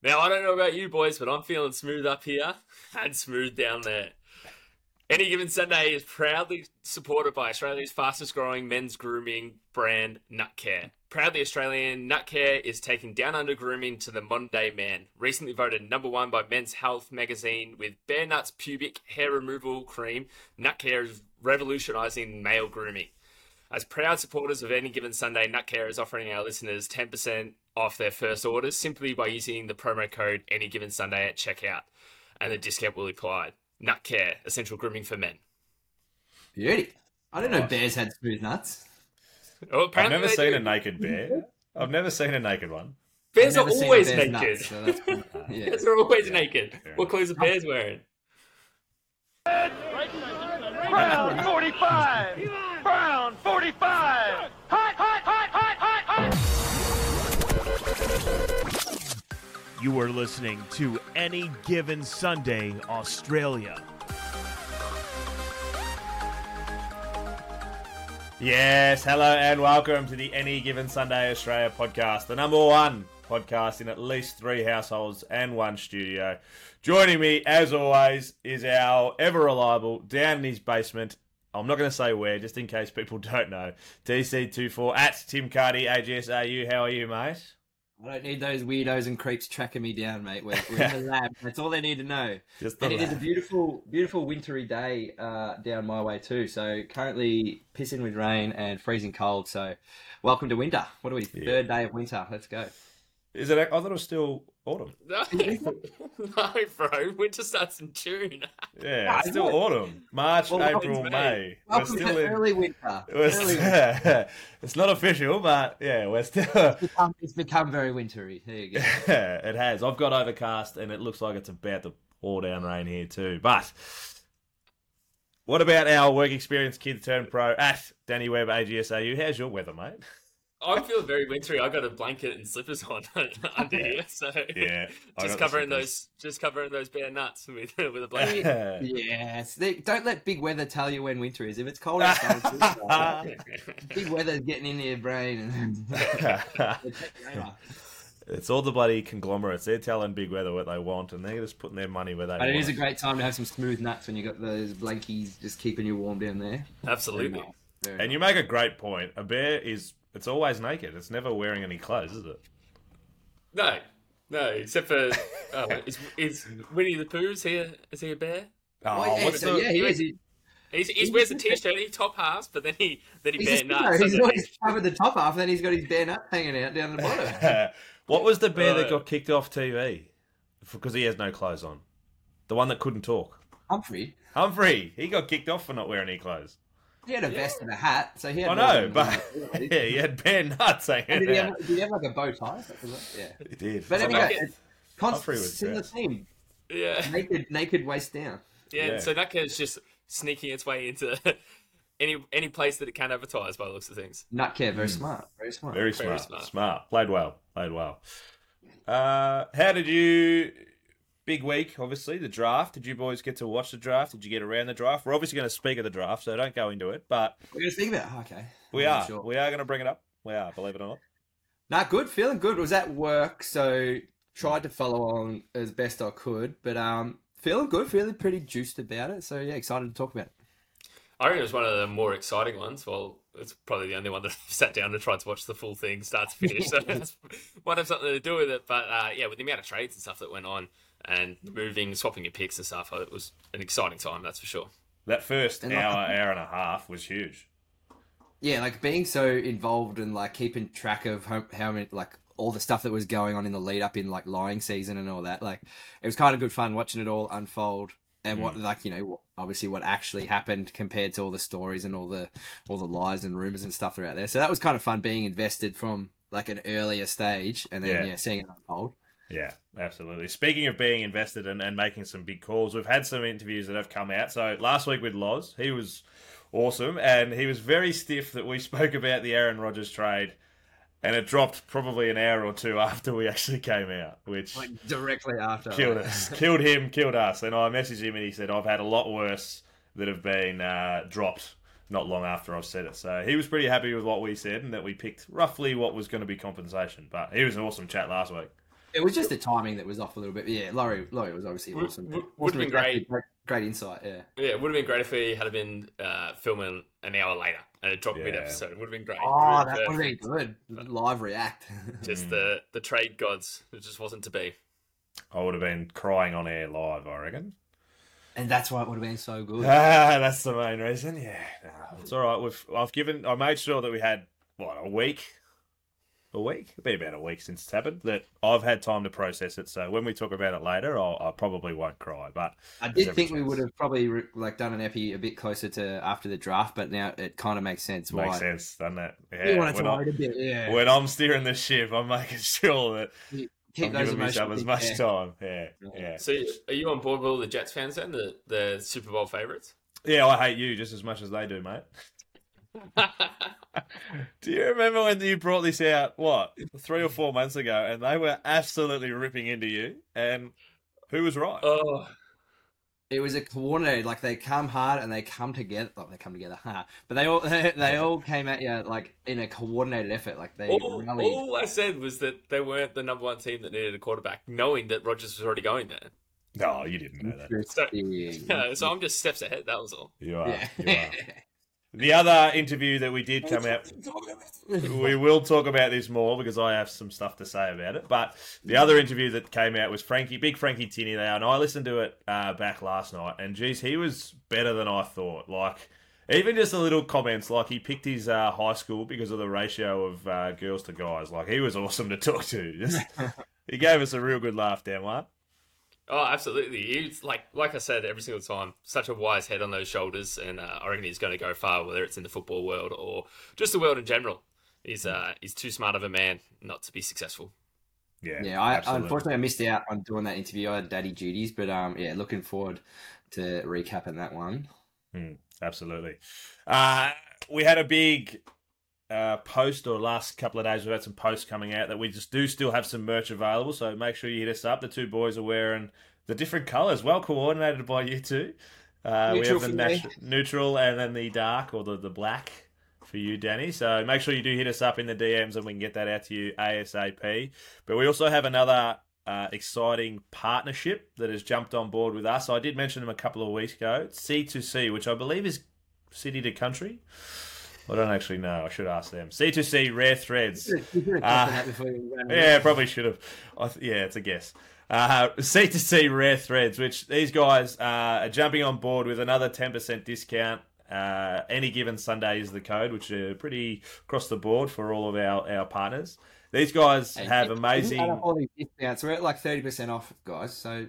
Now, I don't know about you boys, but I'm feeling smooth up here and smooth down there. Any Given Sunday is proudly supported by Australia's fastest growing men's grooming brand, Nutcare. Proudly Australian, Nutcare is taking down under grooming to the modern day man. Recently voted number one by Men's Health magazine with Bare Nuts Pubic Hair Removal Cream, Nutcare is revolutionizing male grooming. As proud supporters of Any Given Sunday, Nutcare is offering our listeners 10% off their first orders simply by using the promo code Any Given Sunday at checkout, and the discount will apply. Nutcare, essential grooming for men. Beauty. I didn't know bears had smooth nuts. Oh, I've apparently never they seen do. a naked bear. I've never seen a naked one. Bears I've are never seen a always bear's naked. nuts, so that's cool. yeah. Bears are always Yeah, naked. fair What enough. clothes are bears wearing? Brown 45! Brown 45! You are listening to Any Given Sunday Australia. Yes, hello and welcome to the Any Given Sunday Australia podcast, the number one podcast in at least three households and one studio. Joining me, as always, is our ever reliable down in his basement. I'm not going to say where, just in case people don't know. TC24 at Tim Cardy, AGSAU. How are you, mate? I don't need those weirdos and creeps tracking me down, mate. We're, we're in the lab. That's all they need to know. Just the And it is a beautiful, beautiful wintry day uh, down my way too. So currently pissing with rain and freezing cold. So welcome to winter. What are we? Yeah. Third day of winter. Let's go. Is it? I thought it was still autumn. No, no, bro. Winter starts in June. Yeah, it's still know. autumn. March, Well, April, it's May. May. We're still to in. early winter. Early winter. it's not official, but yeah, we're still. It's become, it's become very wintry. There you go. it has. I've got overcast, and it looks like it's about to pour down rain here too. But what about our work experience kids turn pro at Danny Webb AGSAU? How's your weather, mate? Oh, I'm feeling very wintry. I got a blanket and slippers on under here, so Yeah, just covering those, just covering those bare nuts with with a blanket. Yes. They, don't let big weather tell you when winter is. If it's cold outside, it's winter. big weather's getting into your brain. It's all the bloody conglomerates. They're telling Big Weather what they want, and they're just putting their money where they But want. it is a great time to have some smooth nuts when you got those blankies just keeping you warm down there. Absolutely. Very And you make a great point. A bear is it's always naked. It's never wearing any clothes, is it? No, no, except for uh, is is Winnie the Pooh? Is he a, is he a bear? Oh, Well, yeah, what's so, the- yeah, he is. He, He's, he wears a t-shirt, he top half, but then he then he he's bare nuts. He's always covered the top half, and then he's got his bare nut hanging out down the bottom. what was the bear that Uh, got kicked off TV because he has no clothes on? The one that couldn't talk. Humphrey, Humphrey, he got kicked off for not wearing any clothes. He had a vest and a hat, so he had. I know, but yeah, he had bare nuts And hanging did, he out. have, did he have like a bow tie? Yeah. He did. But So anyway, make it's Humphrey constant was similar dressed. theme. Yeah, Naked, naked waist down. yeah. Yeah. and So that is just sneaking its way into any any place that it can advertise by the looks of things. Nutcare, very smart, very smart. Very Very smart, smart. smart. Played well. Played well. Uh, how did you? Big week, obviously. The draft. Did you boys get to watch the draft? Did you get around the draft? We're obviously going to speak of the draft, so don't go into it. But We're gonna speak about. Okay. we I'm are. Sure. We are going to bring it up. We are. Believe it or not. Nah, good, feeling good. Was at work, so tried to follow on as best I could, but um, feeling good, feeling pretty juiced about it. So yeah, excited to talk about it. I reckon it was one of the more exciting ones. Well, it's probably the only one that I've sat down and tried to watch the full thing, start to finish. So that's might have something to do with it. But uh, yeah, with the amount of trades and stuff that went on, and moving, swapping your picks and stuff, it was an exciting time. That's for sure. That first And hour, like- hour and a half was huge. Yeah, like being so involved and like keeping track of how, how many like all the stuff that was going on in the lead up in like lying season and all that. Like it was kind of good fun watching it all unfold and what mm. like you know obviously what actually happened compared to all the stories and all the all the lies and rumors and stuff that are out there. So that was kind of fun being invested from like an earlier stage and then Yeah. yeah, seeing it unfold. Yeah, absolutely. Speaking of being invested and, and making some big calls, we've had some interviews that have come out. So last week with Loz, he was awesome, and he was very stiff that we spoke about the Aaron Rodgers trade, and it dropped probably an hour or two after we actually came out, which Like directly after. killed us, killed him, killed us. And I messaged him, and he said, "I've had a lot worse that have been uh, dropped." Not long after I've said it, so he was pretty happy with what we said and that we picked roughly what was going to be compensation. But he was an awesome chat last week. It was just the timing that was off a little bit. Yeah, Laurie, Laurie was obviously Would- awesome. would- would have been exactly, great. great. insight. Yeah. Yeah, it would have been great if we had been uh, filming an hour later and it dropped Yeah. mid episode. It would have been great. Oh, It that would've been been perfect. good. Live react. Just the the trade gods. It just wasn't to be. I would have been crying on air live, I reckon. and that's why it would have been so good. Ah, that's the main reason. Yeah, no, it's all right. We've I've given I made sure that we had what a week, a week. It'll be about a week since it's happened. That I've had time to process it. So when we talk about it later, I'll, I probably won't cry. But I did every think we chance. would have probably re- like done an epi a bit closer to after the draft, but now it kind of makes sense. Makes why. sense, doesn't it? You Yeah. want to When, I, it a bit, yeah. when I'm steering the ship, I'm making sure that Keep I'm those giving myself emotions as much there. time. Yeah, yeah. So, are you on board with all the Jets fans then, the the Super Bowl favorites? Yeah, I hate you just as much as they do, mate. Do you remember when you brought this out, what, three or four months ago, and they were absolutely ripping into you? And who was right? oh, It was a coordinated, like they come hard and they come together. Like they come together, huh? But they all they, all came at you like in a coordinated effort. Like they all, rallied. all I said was that they weren't the number one team that needed a quarterback, knowing that Rodgers was already going there. No, you didn't know that. So, Yeah. so I'm just steps ahead. That was all. You are. Yeah. You are. The other interview that we did come out, we will talk about this more because I have some stuff to say about it. But the other interview that came out was Frankie, big Frankie Tinney there, and I listened to it uh, back last night, and geez, he was better than I thought. Like even just the little comments, like he picked his uh, high school because of the ratio of uh, girls to guys. Like he was awesome to talk to. Just, he gave us a real good laugh, Dan. What? Oh, absolutely. He's like, like I said, every single time, such a wise head on those shoulders, and uh, I reckon he's going to go far, whether it's in the football world or just the world in general. He's uh, he's too smart of a man not to be successful. Yeah, Yeah, I absolutely. unfortunately I missed out on doing that interview. I had daddy duties, but um, yeah, looking forward to recapping that one. Absolutely. Uh, we had a big uh, post, or last couple of days, we've had some posts coming out that we just do still have some merch available. So make sure you hit us up. The two boys are wearing the different colours, well coordinated by you two. Uh, we have the for me. natu- neutral and then the dark or the, the black for you, Danny. So make sure you do hit us up in the DMs and we can get that out to you ASAP. But we also have another uh, exciting partnership that has jumped on board with us. I did mention them a couple of weeks ago. C2C, which I believe is city to country. I don't actually know. I should ask them. C2C Rare Threads. You could have taken that before you ran away. Yeah, probably should have. I th- yeah, it's a guess. Uh, C2C Rare Threads, which these guys uh, are jumping on board with another 10% discount. Uh, any given Sunday is the code, which are pretty across the board for all of our, our partners. These guys Hey, have if- if you amazing. all these discounts. We're at like thirty percent off, guys. So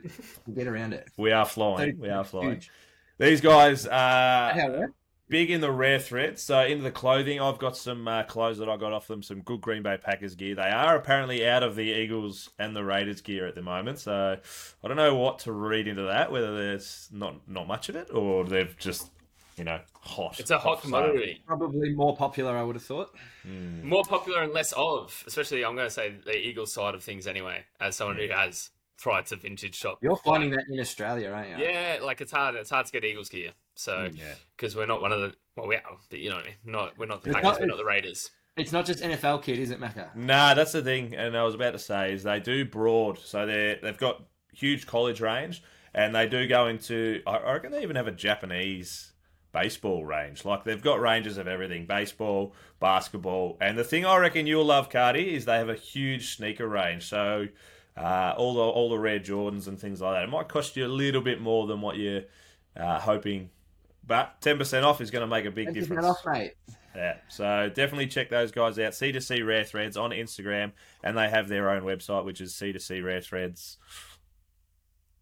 we'll get around it. We are flying. We are flying. huge. These guys are How, right? Big in the rare threads. So uh, into the clothing, I've got some uh, clothes that I got off them, some good Green Bay Packers gear. They are apparently out of the Eagles and the Raiders gear at the moment. So I don't know what to read into that. Whether there's not not much of it, or they've just you know hot. It's a hot off sale. commodity. Probably more popular, I would have thought. Hmm. More popular and less of, especially I'm going to say the Eagles side of things anyway, as someone who hmm. has tried to vintage shop. You're finding that in Australia, aren't you? Yeah, like it's hard. It's hard to get Eagles gear. So Yeah. because we're not one of the well, we are, but you know what I mean. Not we're not the Packers, not- we're not the Raiders. It's not just NFL kid, is it, Macca? Nah, that's the thing, and I was about to say is they do broad, so they they've got huge college range, and they do go into. I I reckon they even have a Japanese baseball range. Like they've got ranges of everything: baseball, basketball, and the thing I reckon you'll love, Cardi, is they have a huge sneaker range. So uh, all the all the rare Jordans and things like that. It might cost you a little bit more than what you're uh, hoping, but ten percent off is going to make a big difference. off, mate. Yeah, so definitely check those guys out. C2C Rare Threads on Instagram, and they have their own website, which is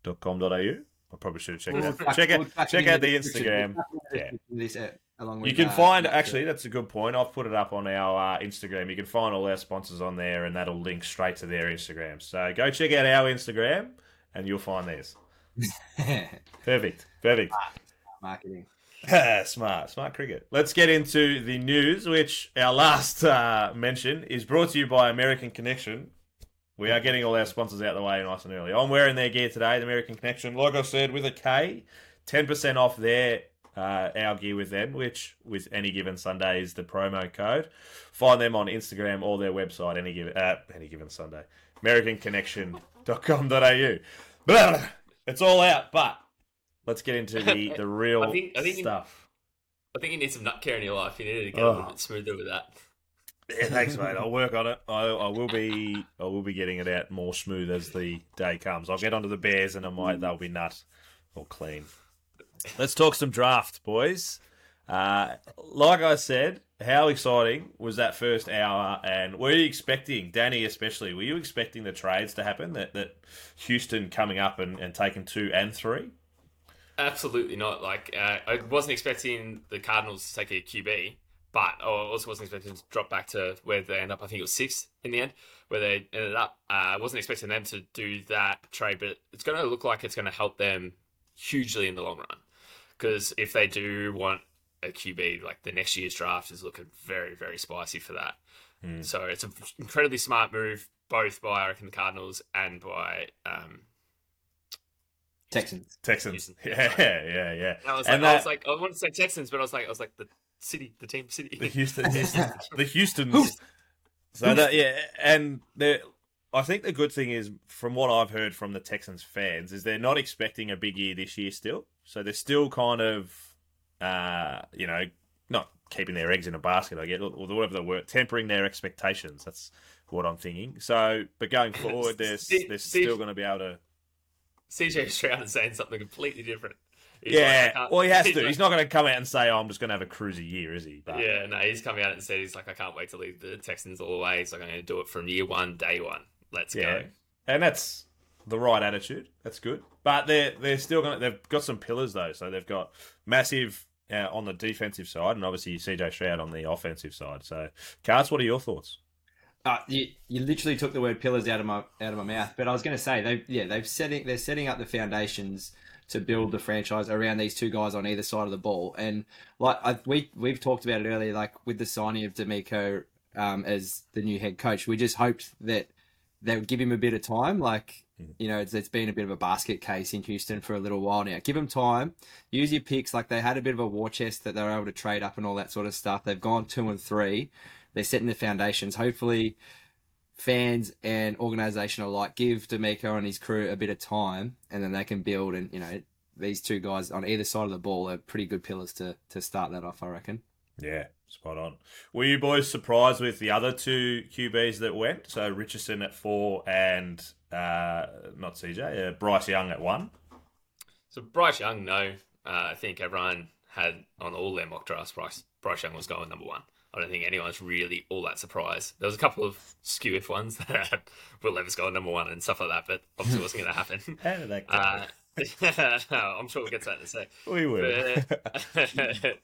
c2crareThreads.com.au. I probably should have checked We'll that. tuck- Check we'll out, check in out the description. Instagram. We'll tuck in the Yeah. description of this, uh, along You can uh, find, actually, that's a good point. I've put it up on our uh, Instagram. You can find all our sponsors on there, and that'll link straight to their Instagram. So go check out our Instagram, and you'll find theirs. Perfect. Perfect. marketing. smart, smart cricket. Let's get into the news, which our last uh, mention is brought to you by American Connection. We are getting all our sponsors out of the way nice and early. I'm wearing their gear today, the American Connection, like I said, with a K, 10% off their uh, our gear with them, which with any given Sunday is the promo code. Find them on Instagram or their website any given uh, any given Sunday. AmericanConnection.com.au. Blah, it's all out, but let's get into the, the real I think- I think- stuff. I think you need some nut care in your life. You need to get a Oh. little bit smoother with that. Yeah, thanks, mate. I'll work on it. I, I will be. I will be getting it out more smooth as the day comes. I'll get onto the Bears, and I might they'll be nut or clean. Let's talk some draft, boys. Uh, like I said, how exciting was that first hour? And were you expecting, Danny especially, were you expecting the trades to happen? That that Houston coming up and, and taking two and three? Absolutely not. Like uh, I wasn't expecting the Cardinals to take a QB, but I also wasn't expecting to drop back to where they end up. I think it was sixth in the end, where they ended up. Uh, I wasn't expecting them to do that trade, but it's going to look like it's going to help them hugely in the long run. Because if they do want a QB, like the next year's draft is looking very, very spicy for that. So it's an incredibly smart move, both by I reckon the Cardinals and by um, Texans. Texans. Houston. Yeah, yeah, yeah. I was like, And I that- was like, I wanted to say Texans, but I was like, I was like the city, the team city. The Houston, the Houston's. So that yeah, and they I think the good thing is, from what I've heard from the Texans fans, is they're not expecting a big year this year still. So they're still kind of, uh, you know, not keeping their eggs in a basket. I get or whatever the word, tempering their expectations. That's what I'm thinking. So, but going forward, they're they're still going to be able to. CJ Stroud is saying something completely different. He's Yeah, can't- well, he has to. like- He's not going to come out and say, "Oh, I'm just going to have a cruisy year," is he? But, Yeah, no, he's coming out and said he's like, I can't wait to leave the Texans all the way. He's like, I'm going to do it from year one, day one. Let's Yeah, go. and that's the right attitude. That's good. But they're they're still going. to They've got some pillars though. So they've got massive uh, on the defensive side, and obviously CJ Stroud on the offensive side. So, Carts, what are your thoughts? Uh, you, you literally took the word pillars out of my out of my mouth, but I was going to say they yeah they've setting they're setting up the foundations to build the franchise around these two guys on either side of the ball, and like I, we we've talked about it earlier, like with the signing of DeMeco um, as the new head coach, we just hoped that they would give him a bit of time, like. You know, it's, it's been a bit of a basket case in Houston for a little while now. Give them time. Use your picks. Like they had a bit of a war chest that they were able to trade up and all that sort of stuff. They've gone two and three. They're setting the foundations. Hopefully, fans and organization alike give DeMeco and his crew a bit of time, and then they can build. And you know, these two guys on either side of the ball are pretty good pillars to to start that off. I reckon. Yeah, spot on. Were you boys surprised with the other two QBs that went? So Richardson at four and uh, not CJ, uh, Bryce Young at one. So Bryce Young, no. Uh, I think everyone had on all their mock drafts, Bryce, Bryce Young was going number one. I don't think anyone's really all that surprised. There was a couple of skew if ones that Will Levis going number one and stuff like that, but obviously it wasn't going to happen. How did that go? Uh, I'm sure we'll get to that in a sec. we will. But,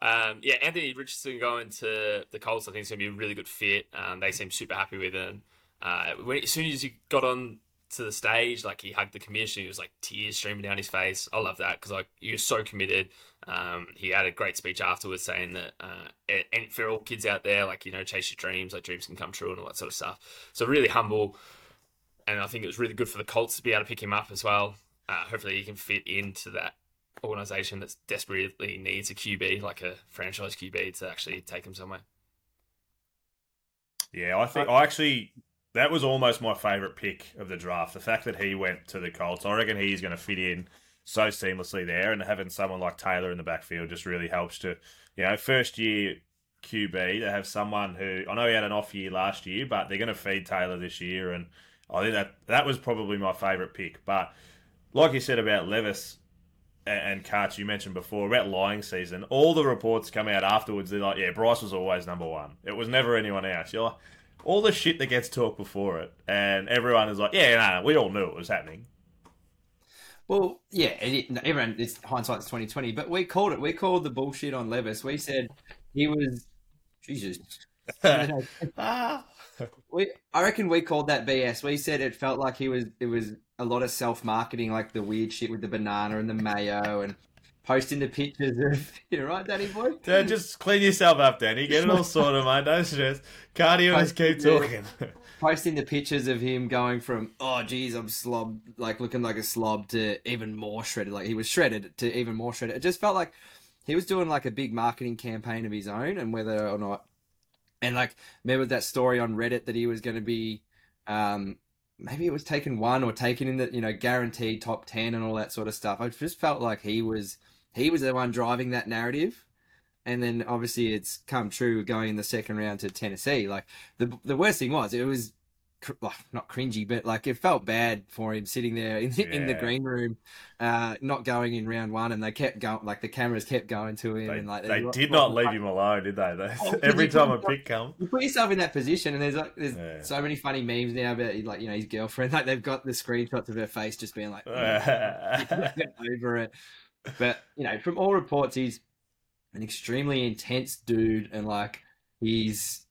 um, yeah, Anthony Richardson going to the Colts, I think is going to be a really good fit. Um, they seem super happy with him. Uh, when, as soon as he got on to the stage, like he hugged the commissioner, he was like tears streaming down his face. I love that because like he was so committed. Um, he had a great speech afterwards saying that uh, and for all kids out there, like you know, chase your dreams, like dreams can come true and all that sort of stuff. So really humble, and I think it was really good for the Colts to be able to pick him up as well. Uh, hopefully, he can fit into that organization that desperately needs a QB, like a franchise QB, to actually take him somewhere. Yeah, I think I actually that was almost my favourite pick of the draft. The fact that he went to the Colts, I reckon he's going to fit in so seamlessly there, and having someone like Taylor in the backfield just really helps to, you know, first year QB to have someone who I know he had an off year last year, but they're going to feed Taylor this year, and I think that that was probably my favourite pick. But like you said about Levis, and Karch, you mentioned before about lying season, all the reports come out afterwards. They're like, yeah, Bryce was always number one. It was never anyone else. You're like, all the shit that gets talked before it, and everyone is like, yeah, no, no, we all knew it was happening. Well, yeah, it, no, everyone. It's hindsight's twenty twenty, but we called it. We called the bullshit on Levis. We said he was Jesus. ah, We, I reckon we called that BS. We said it felt like he was. It was a lot of self marketing, like the weird shit with the banana and the mayo, and posting the pictures of. You're right, Danny boy. Dude, just clean yourself up, Danny. Get it all sorted, mate. Don't stress. Cardio, just keep talking. posting the pictures of him going from oh geez I'm slob like looking like a slob to even more shredded like he was shredded to even more shredded it just felt like he was doing like a big marketing campaign of his own and whether or not and like remember that story on Reddit that he was going to be um maybe it was taken one or taken in the you know guaranteed top ten and all that sort of stuff. I just felt like he was he was the one driving that narrative, and then obviously it's come true going in the second round to Tennessee. Like the the worst thing was it was cr- like, not cringy, but like it felt bad for him sitting there in the, in the green room, uh, not going in round one, and they kept going like the cameras kept going to him, They, and like they were- did not leave him alone, did they? They- Oh, Every time a pick come. you put yourself in that position, and there's like there's Yeah. so many funny memes now about like you know his girlfriend. Like they've got the screenshots of her face just being like over it. But you know, from all reports, he's an extremely intense dude, and like he's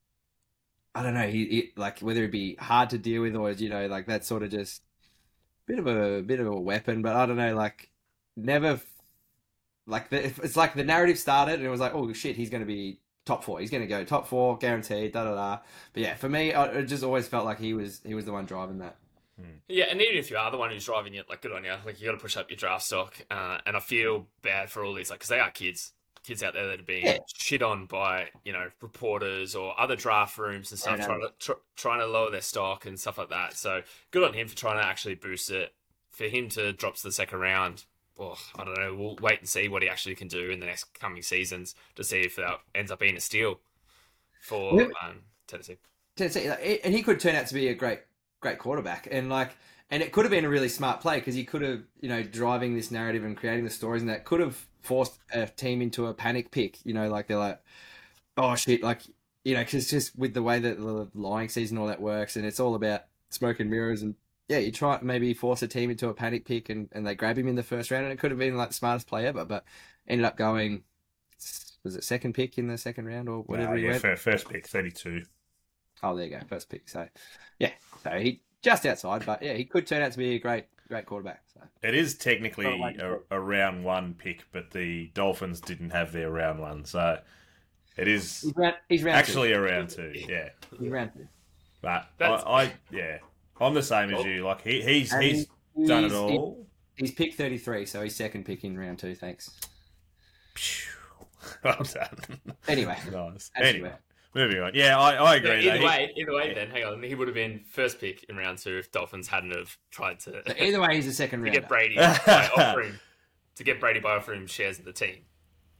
I don't know, he, he like whether it be hard to deal with or you know like that sort of just bit of a bit of a weapon. But I don't know, like never like the, it's like the narrative started and it was like oh shit he's going to be top four. He's going to go top four guaranteed da da da. But yeah for me I, it just always felt like he was he was the one driving that Yeah, and even if you are the one who's driving it, like good on you. Like you got to push up your draft stock, uh, and I feel bad for all these, like because they are kids, kids out there that are being Yeah. shit on by you know reporters or other draft rooms and stuff, trying to tr- trying to lower their stock and stuff like that. So good on him for trying to actually boost it. For him to drop to the second round, well, I don't know. We'll wait and see what he actually can do in the next coming seasons to see if that ends up being a steal for um, Tennessee. Tennessee, and he could turn out to be a great, great quarterback, and like, and it could have been a really smart play because he could have, you know, driving this narrative and creating the stories, and that could have forced a team into a panic pick. You know, like they're like, oh shit, like you know, because just with the way that the lying season all that works, and it's all about smoke and mirrors, and yeah, you try maybe force a team into a panic pick, and and they grab him in the first round, and it could have been like the smartest play ever, but ended up going. Was it second pick in the second round or whatever he yeah, went? first pick, 32. Oh, there you go, first pick. So, yeah, so he just outside, but yeah, he could turn out to be a great, great quarterback. So, It is technically Well, a, a round one pick, but the Dolphins didn't have their round one, so it is he's round, he's round actually a round two. Yeah. He's round two. but I, I yeah, I'm the same as you. Like he, he's And he's done it he's- all. He's pick thirty three, so he's second pick in round two. Thanks. well done. Anyway, nice. Anyway, were. Moving on. Yeah, I, I Yeah, agree. either though. He- way, either way, then hang on, he would have been first pick in round two if Dolphins hadn't have tried to, so either way, he's a second round. to get Brady by offering to get Brady by offering shares of the team.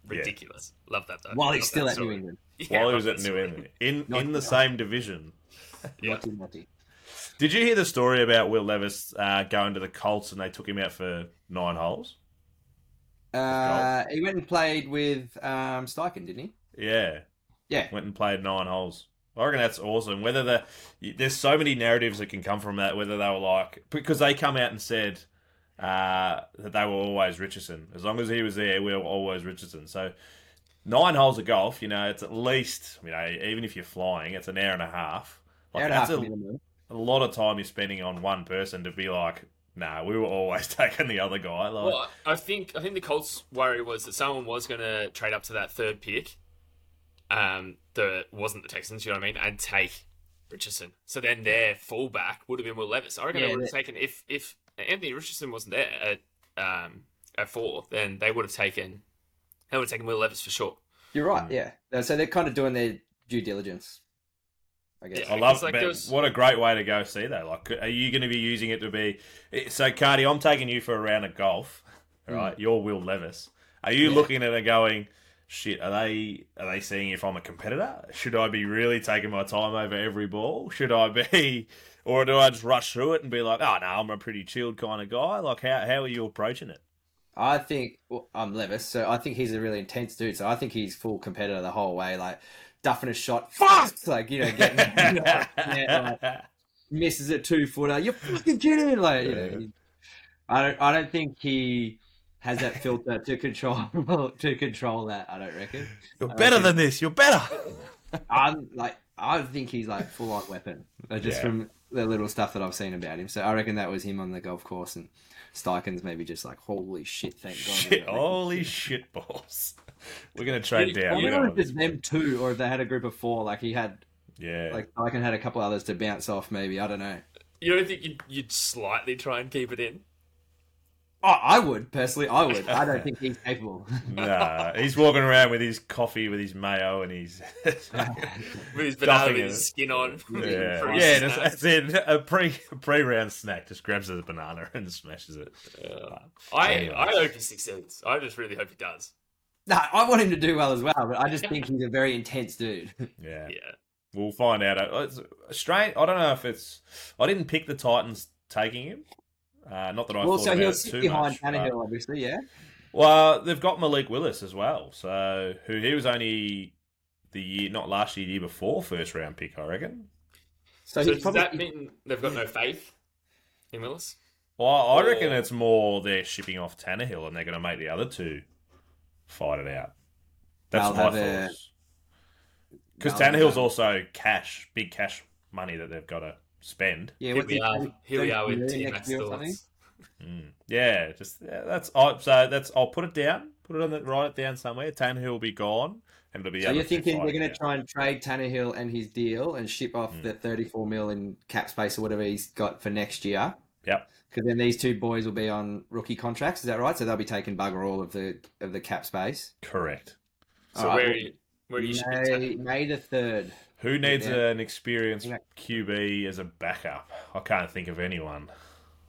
Ridiculous. Love that though. while he's still that at New. England. Yeah, while he was at New. England in Not in the now. same division. Yeah. Naughty, naughty. Did you hear the story about Will Levis uh, going to the Colts and they took him out for nine holes? Uh, he went and played with um, Steichen, didn't he? Yeah, Yeah. went and played nine holes. I reckon that's awesome. Whether the there's so many narratives that can come from that. Whether they were like because they come out and said uh, that they were always Richardson. As long as he was there, we were always Richardson. So nine holes of golf, you know, it's at least you know even if you're flying, it's an hour and a half. Like Hour and a half that's a, a lot of time you're spending on one person to be like, nah, we were always taking the other guy. Like, Well, I think I think the Colts' worry was that someone was going to trade up to that third pick, um, that wasn't the Texans. You know what I mean? And take Richardson. So then their fullback would have been Will Levis. I reckon Yeah, they would have taken if if Anthony Richardson wasn't there at um at four, then they would have taken they would have taken Will Levis for sure. You're right. Mm. Yeah. So they're kind of doing their due diligence. I guess. Yeah. I love It's like but those- What a great way to go see that. Like, are you going to be using it to be? So, Cardi, I'm taking you for a round of golf. All right, you're Will Levis. Are you Yeah. looking at it going? Shit, are they are they seeing if I'm a competitor? Should I be really taking my time over every ball? Should I be, or do I just rush through it and be like, oh no, I'm a pretty chilled kind of guy? Like, how how are you approaching it? I think well, I'm Levis, so I think he's a really intense dude. So I think he's full competitor the whole way, like duffing a shot, fuck, like you know, getting yeah, like, misses it two footer. you're fucking kidding? Like you know, I don't, I don't think he has that filter to control to control that. I don't reckon. You're I better reckon- than this. You're better. I'm like, I think he's like full on weapon, uh, just Yeah. from the little stuff that I've seen about him. So I reckon that was him on the golf course, and Steichen's maybe just like, holy shit, thank God. Shit, holy shit balls. We're gonna trade I down. You wonder know if what this it's them two, or if they had a group of four. Like he had, Yeah. like Steichen had a couple others to bounce off. Maybe I don't know. You don't think you'd, you'd slightly try and keep it in? Oh, I would personally. I would. I don't think he's capable. nah, he's walking around with his coffee, with his mayo, and his With his banana with his skin on. yeah, For his yeah. Just, snacks. that's it. A pre pre round snack. Just grabs a banana and smashes it. I, Anyway. I hope he succeeds. I just really hope he does. no, I want him to do well as well, but I just think he's a very intense dude. Yeah. Yeah. We'll find out. Uh, It's strange. I don't know if it's. I didn't pick the Titans taking him. Uh, not that I well, thought so about he'll sit too behind much. but- Tannehill, obviously. Yeah. Well, they've got Malik Willis as well. So who he was only the year, not last year, year before first round pick, I reckon. So, So he's does probably. that mean they've got no faith in Willis? Well, I reckon it's more they're shipping off Tannehill and they're going to make the other two fight it out. That's my have thoughts. Because they'll have Tannehill's also cash, big cash money that they've got to spend. yeah, Here we are. paying? Here we are with million T Max year or thoughts. Mm. Yeah, just yeah, that's I so that's I'll put it down, put it on the write it down somewhere. Tannehill will be gone, and it'll be. the So you're thinking they're going to try and trade Tannehill and his deal and ship off Mm. the 34 mil in cap space or whatever he's got for next year? Yep. Because then these two boys will be on rookie contracts. Is that right? So they'll be taking bugger all of the of the cap space. Correct. So All right, where, well, are you, where do you May, May the third. Who needs Yeah. an experienced Yeah. QB as a backup? I can't think of anyone.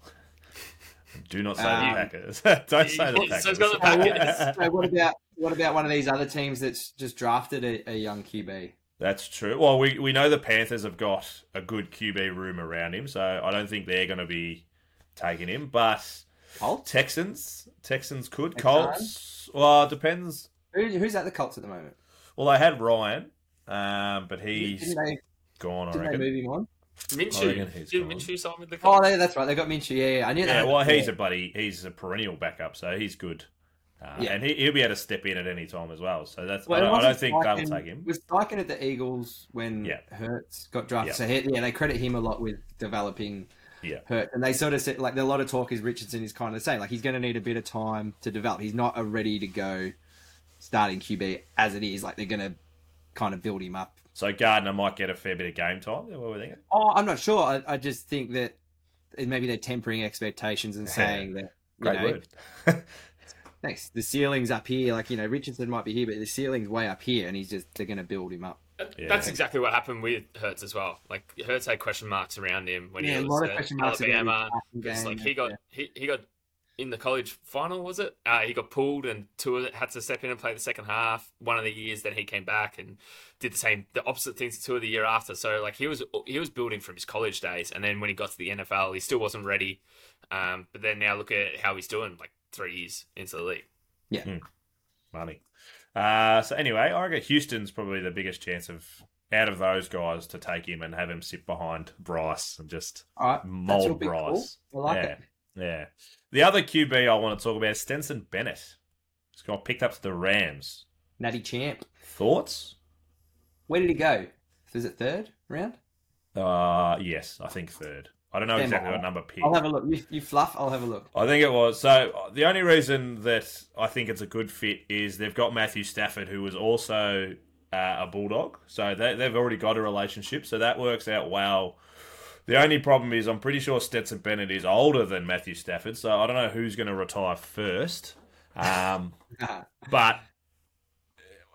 Do not say Um, the Packers. Don't say the Packers. it's the Packers. So what about what about one of these other teams that's just drafted a, a young QB? That's true. Well, we we know the Panthers have got a good QB room around him, so I don't think they're going to be taking him. But Colts? Texans, Texans could. Next Colts. Well, it depends. Who, who's at the Colts at the moment? Well, they had Ryan, um, but he's Didn't they, gone. I didn't they reckon. move him on? I Minshew. reckon he's Did gone. Minshew sign with the Oh, Colts? they, that's right. They got Minshew. Yeah, yeah. I knew Yeah, that. well, he's a buddy. He's a perennial backup, so he's good. Uh, Yeah. and he, he'll be able to step in at any time as well. So that's. Well, I, don't, I don't think they'll take him. Was Steichen at the Eagles when Yeah. Hurts got drafted? Yeah. So he, yeah, they credit him a lot with developing Yeah. Hurt, and they sort of said like a lot of talk is Richardson is kind of saying like he's going to need a bit of time to develop. He's not a ready to go starting QB as it is. Like they're going to kind of build him up. So Gardner might get a fair bit of game time. Is that What we're thinking? Oh, I'm not sure. I, I just think that maybe they're tempering expectations and saying that you Great know, word. thanks. The ceiling's up here. Like you know, Richardson might be here, but the ceiling's way up here, and he's just they're going to build him up. Uh, yeah. That's exactly what happened with Hurts as well. Like Hurts had question marks around him when Yeah, a he lot was of at question marks Alabama. passing game, like he got yeah. he, he got in the college final, was it? Uh, he got pulled and Tua had to step in and play the second half. One of the years, then he came back and did the same, the opposite things to Tua the year after. So like he was he was building from his college days, and then when he got to the NFL, he still wasn't ready. Um, but then now look at how he's doing, like three years into the league. Yeah. Money. Uh, so anyway, I reckon Houston's probably the biggest chance of out of those guys to take him and have him sit behind Bryce and just All right, that's mold Bryce. cool. I like yeah, it. Yeah. The other QB I want to talk about is Stetson Bennett. He's got picked up to the Rams. Natty Champ. Thoughts? Where did he go? Is it third round? Uh, yes, I think third. I don't know Stand exactly what number pick. I'll have a look. You, you fluff. I'll have a look. I think it was. So uh, the only reason that I think it's a good fit is they've got Matthew Stafford, who was also uh, a bulldog. So they, they've already got a relationship. So that works out well. The only problem is I'm pretty sure Stetson Bennett is older than Matthew Stafford. So I don't know who's going to retire first. Um, but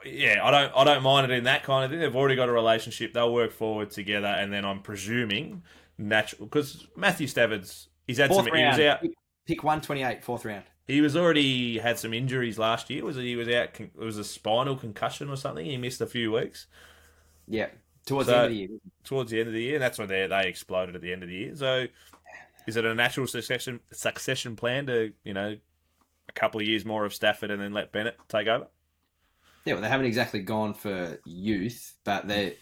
yeah, I don't I don't mind it in that kind of thing. They've already got a relationship. They'll work forward together, and then I'm presuming natural because Matthew Stafford's he's had Fourth some he was out Pick, pick 128, fourth round. he was already had some injuries last year. Was? He was out. It was a spinal concussion or something. He missed a few weeks Yeah. Towards So- the end of the year. towards the end of the year. And that's when they they exploded at the end of the year. So, is it a natural succession succession plan to you know a couple of years more of Stafford and then let Bennett take over? Yeah, well, they haven't exactly gone for youth, but they're,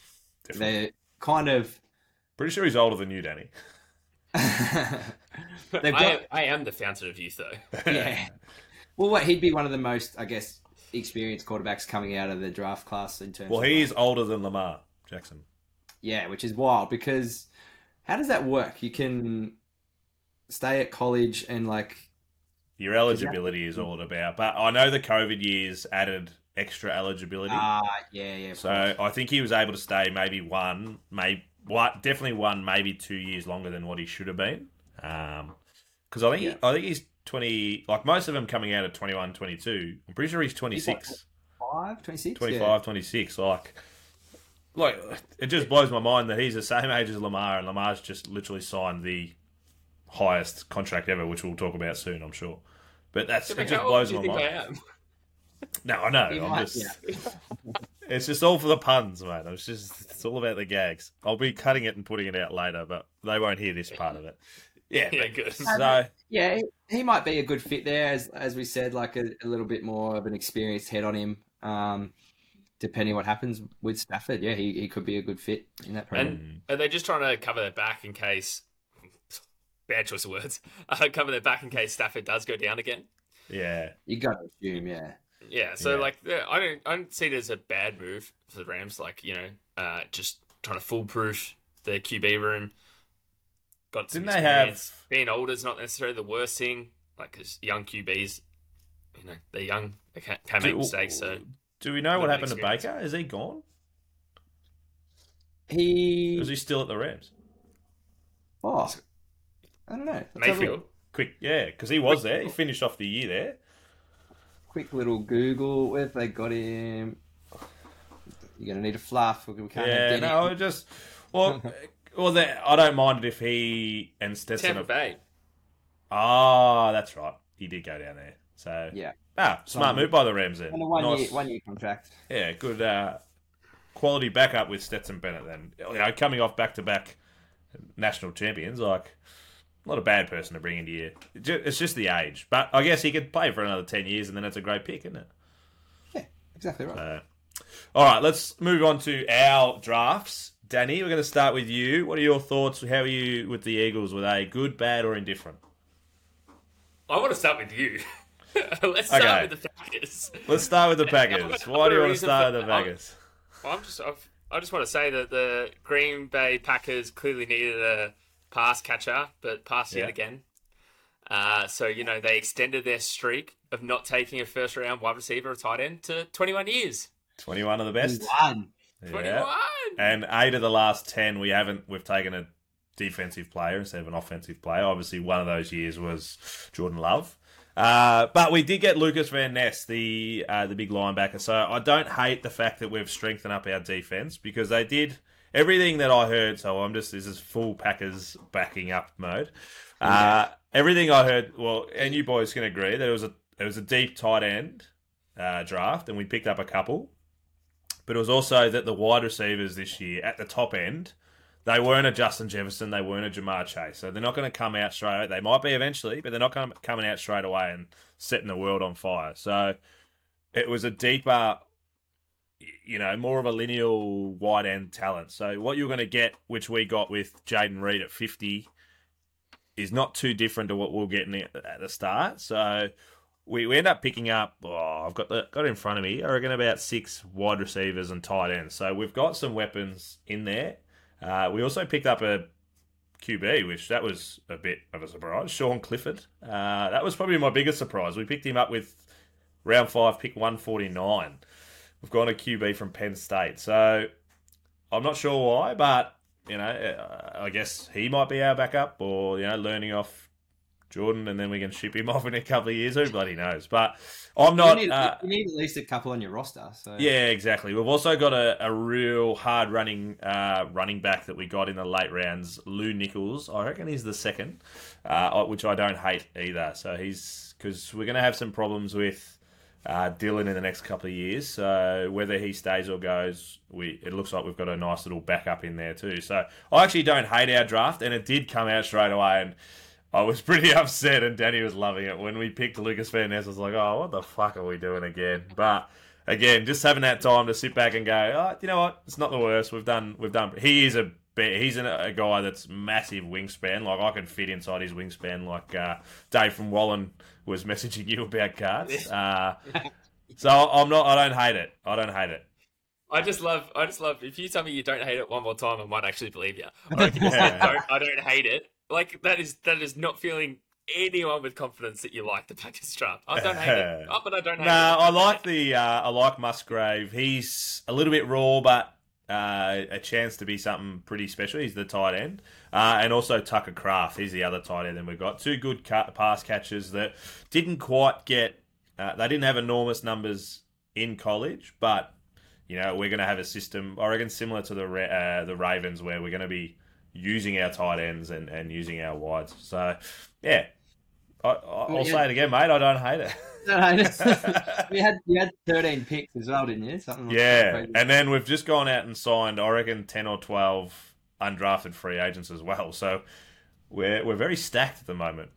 Definitely. they're kind of. Pretty sure he's older than you, Danny. They've I, I am the fountain of youth, though. yeah. Well, what he'd be one of the most, I guess, experienced quarterbacks coming out of the draft class in terms. Well, of, he like- older than Lamar Jackson. Yeah, which is wild because how does that work? You can stay at college and like Your eligibility is all about. But I know the COVID years added extra eligibility. ah yeah yeah. So. I think he was able to stay maybe one, maybe what definitely one, maybe two years longer than what he should have been. Because I think Yeah. I think he's twenty. Like most of them coming out at 21, 22. I'm pretty sure he's twenty six. 5, 26? 25, Yeah. 26. Like, like it just blows my mind that he's the same age as Lamar, and Lamar's just literally signed the highest contract ever, which we'll talk about soon, I'm sure. But that's it just blows my mind. No, I know. You I'm might, just, yeah. it's just all for the puns, mate. It's just it's all about the gags. I'll be cutting it and putting it out later, but they won't hear this part of it. Yeah, Yeah, but- good. So Yeah, he, he might be a good fit there, as as we said, like a, a little bit more of an experienced head on him. Um, depending what happens with Stafford, yeah, he, he could be a good fit in that program. And are they just trying to cover their back in case? Bad choice of words. Uh, cover their back in case Stafford does go down again. yeah, you got to assume, yeah. Yeah, so Yeah. like I don't I don't see it as a bad move for the Rams. Like you know, uh, just trying to foolproof their QB room. Got some Didn't they have- being older is not necessarily the worst thing. Like because young QBs, you know, they're young, they can, can make mistakes. So do we know what Little happened to. Baker? Is he gone? He, Or is he still at the Rams? oh, I don't know. Let's Mayfield. look. Quick, yeah, because he was there. He finished off the year there. quick little Google. Where have they got him? You're gonna need a fluff. We can't yeah, have no, it just well, well, there, I don't mind it if he and Stetson. Tampa Have, Bay. ah, that's right. He did go down there. So Yeah, ah, smart move by the Rams then. and a one Nice. year one year contract. Yeah, good uh, quality backup with Stetson Bennett. Then you know, coming off back to back national champions, like not a bad person to bring into you. It's just the age, but I guess he could play for another ten years, and then it's a great pick, isn't it? Yeah, exactly right. Uh, all right, let's move on to our drafts. Danny, we're going to start with you. What are your thoughts? How are you with the Eagles? Were they good, bad, or indifferent? I want to start with you. Let's start Okay. with the Packers. Let's start with the Packers. Why do you want to start with the I'm- Packers? Well, I'm just I've, I just want to say that the Green Bay Packers clearly needed a pass catcher, but passed Yeah. yet again. Uh, so you know they extended their streak of not taking a first round wide receiver or tight end to 21 years. 21 of the best. 21. Yeah. And eight of the last 10, we haven't, we've taken a defensive player instead of an offensive player. Obviously, one of those years was Jordan Love. Uh, but we did get Lukas Van Ness, the uh, the big linebacker. So I don't hate the fact that we've strengthened up our defense because they did everything that I heard. So I'm just this is full Packers backing up mode. Uh, everything I heard, well, and you boys can agree that it was a it was a deep tight end uh, draft, and we picked up a couple. But it was also that the wide receivers this year at the top end, they weren't a Justin Jefferson, they weren't a Ja'Marr Chase. So they're not going to come out straight away. They might be eventually, but they're not com- coming out straight away and setting the world on fire. So it was a deeper, you know, more of a lineal wide end talent. So what you're going to get, which we got with Jayden Reed at 50, is not too different to what we'll get the, at the start. So we, we end up picking up. Oh, I've got the, got in front of me. I reckon about six wide receivers and tight ends. So we've got some weapons in there. Uh, we also picked up a QB, which that was a bit of a surprise. Sean Clifford. Uh, that was probably my biggest surprise. We picked him up with round five, pick one forty nine. We've got a QB from Penn State. So I'm not sure why, but you know, uh, I guess he might be our backup, or you know, learning off Jordan, and then we can ship him off in a couple of years. Who bloody knows? But I'm not. you, need, uh, you need at least a couple on your roster. So yeah, exactly. We've also got a, a real hard running uh, running back that we got in the late rounds, Lew Nichols. I reckon he's the second, uh, which I don't hate either. So he's because we're going to have some problems with uh, Dillon in the next couple of years. So whether he stays or goes, we it looks like we've got a nice little backup in there too. So I actually don't hate our draft, and it did come out straight away and. I was pretty upset, and Danny was loving it when we picked Lukas Van Ness. I was like, "Oh, what the fuck are we doing again?" But again, just having that time to sit back and go, "Oh, you know what? It's not the worst. We've done. We've done." He is a he's a guy that's massive wingspan. Like I can fit inside his wingspan. Like uh, Dave from Wallen was messaging you about cards. Uh, so I'm not. I don't hate it. I don't hate it. I just love, I just love. If you tell me you don't hate it one more time, I might actually believe you. I reckon don't, I don't hate it. Like that is that is not feeling anyone with confidence that you like the Packers draft. I don't hate it. Oh, but I don't hate Nah, it. I like the uh, I like Musgrave. He's a little bit raw, but uh, a chance to be something pretty special. He's the tight end, uh, and also Tucker Kraft. He's the other tight end. Then we've got two good ca- pass catchers that didn't quite get. Uh, they didn't have enormous numbers in college, but you know we're going to have a system. I reckon similar to the uh, the Ravens, where we're going to be using our tight ends and, and using our wides. So yeah, I, I, I'll yeah. say it again, mate. I don't hate it. we had you had thirteen picks as well, didn't you? Something like Yeah, crazy. and then we've just gone out and signed, I reckon, ten or twelve undrafted free agents as well. So we're we're very stacked at the moment.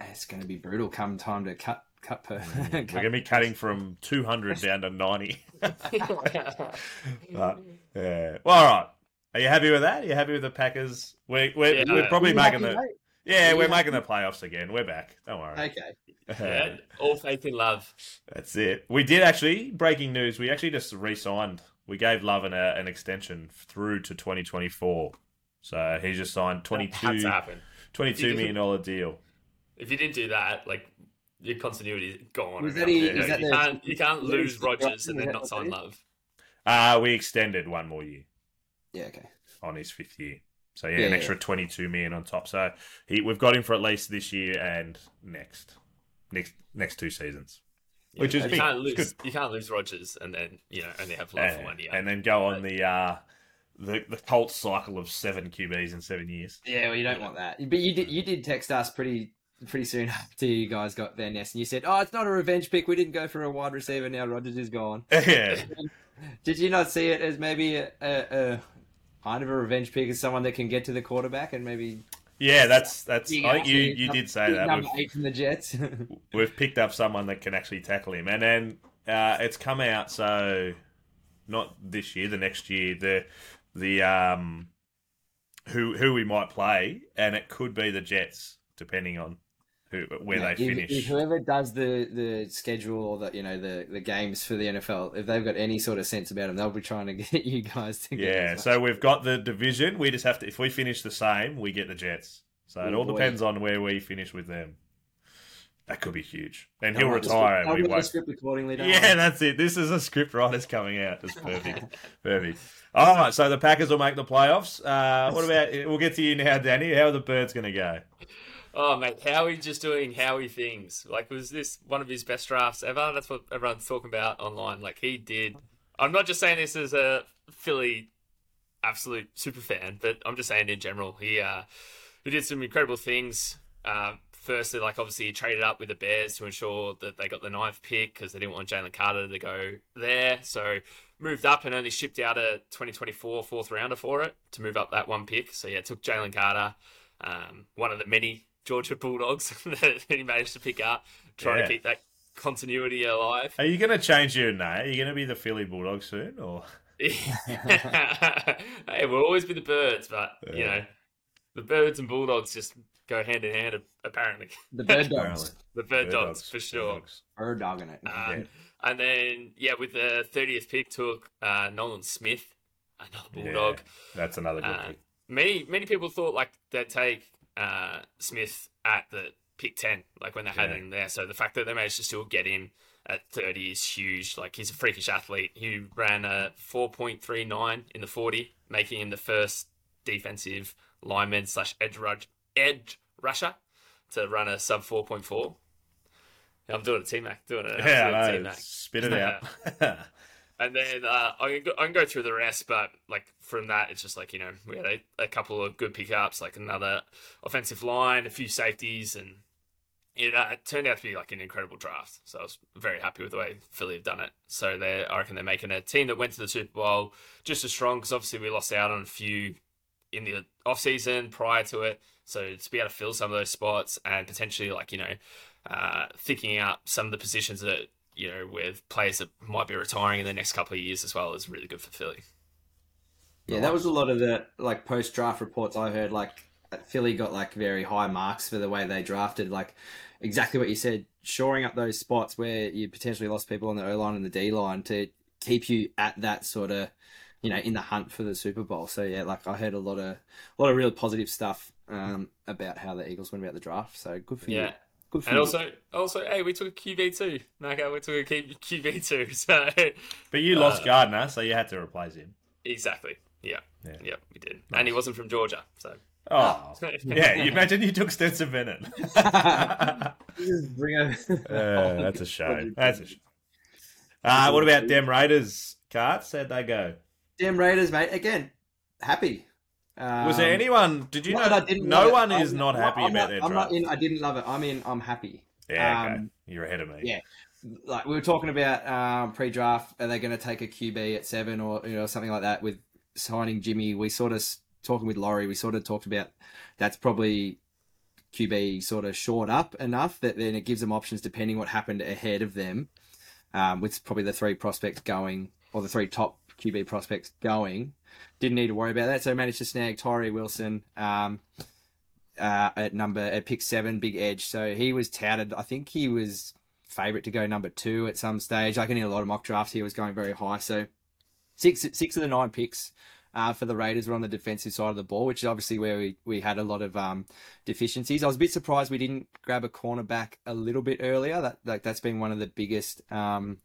it's going to be brutal come time to cut cut per. Mm. We're going to be cutting from two hundred down to ninety. But, yeah. Well, all right. Are you happy with that? Are you happy with the Packers? We're we're, Yeah. we're probably You making happy, the mate? yeah You we're making the playoffs again. We're back. Don't worry. Okay. yeah, all faith in love. That's it. We did actually breaking news. We actually just re-signed. We gave Love an, uh, an extension through to 2024. So he just signed 22, $22 million deal. If you didn't do that, like your continuity is gone. Was that he- you, know, is you the- can't you can't lose Rogers and then not sign? Love. Uh, we extended one more year Yeah. Okay. on his fifth year. So yeah, Yeah, an yeah. extra 22 million on top. So he, we've got him for at least this year and next, next, next two seasons, which is you big. can't lose. good. You can't lose Rodgers and then you know only have Love for one year. and then go on the uh, the the Colts cycle of seven QBs in seven years. Yeah. Well, you don't want that. But you did you did text us pretty pretty soon after you guys got their Ness, and you said, "Oh, it's not a revenge pick. We didn't go for a wide receiver. Now Rodgers is gone." yeah, Did you not see it as maybe a, a, a kind of a revenge pick as someone that can get to the quarterback and maybe? yeah. That's that's. I think you you did say that. Number We've, eight from the Jets. we've picked up someone that can actually tackle him, and then uh, it's come out. So not this year, the next year, the the um who who we might play, and it could be the Jets, depending on who where Yeah, they if- finish. if whoever does the, the schedule or the you know the, the games for the NFL, if they've got any sort of sense about them, they'll be trying to get you guys to Yeah, so we've got the division. We just have to, if we finish the same, we get the Jets. So it Oh, all boy. depends on where we finish with them. That could be huge. And he'll retire. script- and we won't. script accordingly. Yeah, that's it. This is a script writer's coming out. It's perfect. perfect. All right, so the Packers will make the playoffs. Uh, what about, we'll get to you now, Danny. How are the Birds going to go? Oh mate, Howie just doing Howie things. Like was this one of his best drafts ever? That's what everyone's talking about online. Like he did. I'm not just saying this as a Philly absolute super fan, but I'm just saying in general, he uh, he did some incredible things. Uh, firstly, like obviously he traded up with the Bears to ensure that they got the ninth pick because they didn't want Jalen Carter to go there. So moved up and only shipped out a 2024 fourth rounder for it to move up that one pick. So yeah, took Jalen Carter, um, one of the many Georgia Bulldogs that he managed to pick up, trying Yeah. to keep that continuity alive. Are you going to change your name? Are you going to be the Philly Bulldogs soon? Or hey, we'll always be the birds, but you know, the birds and bulldogs just go hand in hand. Apparently, The bird dogs. The bird, Bird dogs, for Bird sure. dogs. Bird dogging it. Um, Yeah. And then yeah, with the thirtieth pick, took uh, Nolan Smith, another bulldog. Yeah, that's another good Uh, pick. many many people thought like they'd take uh, Smith at the pick ten, like when they had Yeah. him there. So the fact that they managed to still get him at thirty is huge. Like he's a freakish athlete. He ran a four point three nine in the forty, making him the first defensive lineman slash edge rush edge rusher to run a sub four point four. I'm doing a T Mac, doing it. Yeah, absolute I know. T-Mac. Spit it out. And then uh, I, can go, go through the rest, but like from that, it's just like you know we had a, a couple of good pickups, like another offensive line, a few safeties, and it, uh, turned out to be like an incredible draft. So I was very happy with the way Philly have done it. So they, I reckon they're making a team that went to the Super Bowl just as strong because obviously we lost out on a few in the off season prior to it. So to be able to fill some of those spots and potentially like you know uh, thinking out some of the positions that you know with players that might be retiring in the next couple of years as well is really good for Philly. Yeah, that was a lot of the like post draft reports I heard. Like Philly got like very high marks for the way they drafted. Like exactly what you said, shoring up those spots where you potentially lost people on the O line and the D line to keep you at that sort of, you know, in the hunt for the Super Bowl. So yeah, like I heard a lot of a lot of really positive stuff um, about how the Eagles went about the draft. So good for Yeah. you. Good for And you. also, also, hey, we took a QB too. Naka, we took a QB too. So But you lost Uh, Gardner, so you had to replace him. exactly, yeah, Yeah. yeah, we did. And he wasn't from Georgia, so Oh, yeah. You imagine you took Stetson Bennett. Just bring a- Uh, that's a shame. That's a shame. Uh, what about Dem Raiders, Carts? How'd they go? Damn Raiders, mate. Again, happy. Um, Was there anyone? Did you know? that I didn't no love it. one I'm- is not happy I'm about not, their I'm draft. not in. I didn't love it. I'm in. I'm happy. Yeah, okay. Um, You're ahead of me. yeah. Like we were talking about um, pre-draft, are they going to take a QB at seven or you know something like that with signing Jimmy? We sort of talking with Laurie. We sort of talked about that's probably QB sort of short up enough that then it gives them options depending what happened ahead of them. Um, with probably the three prospects going or the three top QB prospects going, didn't need to worry about that. So managed to snag Tyree Wilson. Um, uh, at number at pick seven, big edge. So he was touted. I think he was favorite to go number two at some stage. Like in a lot of mock drafts, he was going very high. So six six of the nine picks uh, for the Raiders were on the defensive side of the ball, which is obviously where we, we had a lot of um, deficiencies. I was a bit surprised we didn't grab a cornerback a little bit earlier. That like that's been one of the biggest um,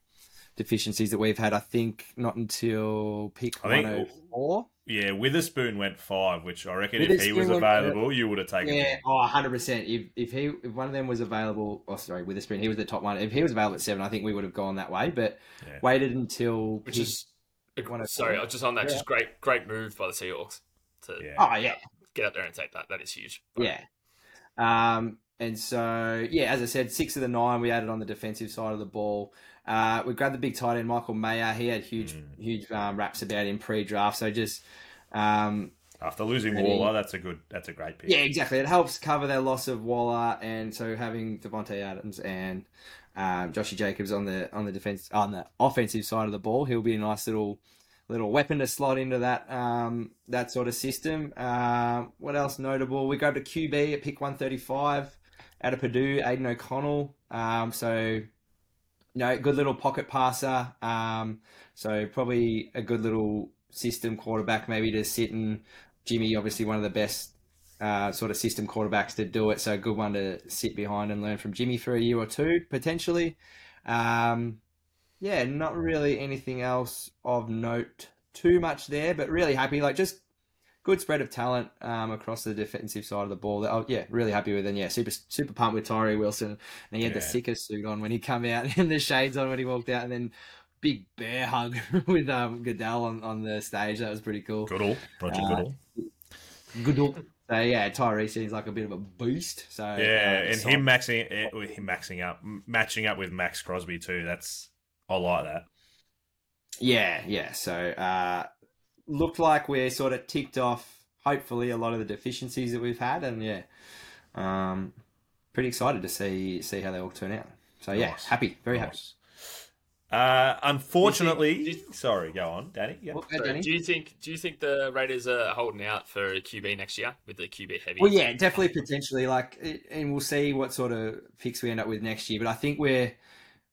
deficiencies that we've had. I think not until pick I think- one hundred four. Yeah, Witherspoon went five, which I reckon if he Witherspoon was went- available, you would have taken Yeah, him. oh, 100%. If, if he if one of them was available, oh, sorry, Witherspoon, he was the top one. If he was available at seven, I think we would have gone that way, but Yeah. waited until. which pick- is One of sorry, four. I just on that, Yeah. just great, great move by the Seahawks to Yeah. Oh, yeah. get out there and take that. That is huge. Yeah. Um, and so, yeah, as I said, six of the nine we added on the defensive side of the ball. Uh, we grabbed the big tight end, Michael Mayer. He had huge, Mm. huge um, raps about him pre draft. So just. Um, After losing Any- Waller, that's a good. That's a great pick. Yeah, exactly. It helps cover their loss of Waller, and so having Davante Adams and um, Joshy Jacobs on the on the defense on the offensive side of the ball, he'll be a nice little little weapon to slot into that um, that sort of system. Um, what else notable? We grabbed a QB at pick one thirty five out of Purdue, Aidan O'Connell. Um, so you know, good little pocket passer. Um, so probably a good little system quarterback, maybe to sit and Jimmy, obviously one of the best uh, sort of system quarterbacks to do it. So a good one to sit behind and learn from Jimmy for a year or two potentially. Um, yeah, not really anything else of note too much there, but really happy. Like just good spread of talent um, across the defensive side of the ball. Oh, yeah, really happy with. And yeah, super super pumped with Tyree Wilson. And he had the Yeah. sickest suit on when he come out and the shades on when he walked out, and then big bear hug with um, Goodell on, on the stage. That was pretty cool. Goodall, Roger Uh, Goodall. Goodell. So yeah, Tyree seems like a bit of a beast. So Yeah, uh, and him maxing, eh, him maxing up, matching up with Maxx Crosby too. That's I like that. Yeah, yeah. So uh, looked like we're sort of ticked off. Hopefully, a lot of the deficiencies that we've had, and yeah, um, pretty excited to see see how they all turn out. So yeah, Nice. happy, very happy. Uh, unfortunately, Do you think- sorry, go on, Danny. Yeah. Well, go, So Danny. do you think? Do you think the Raiders are holding out for a QB next year with the QB heavy? Well, yeah, definitely potentially. Like, and we'll see what sort of picks we end up with next year. But I think we're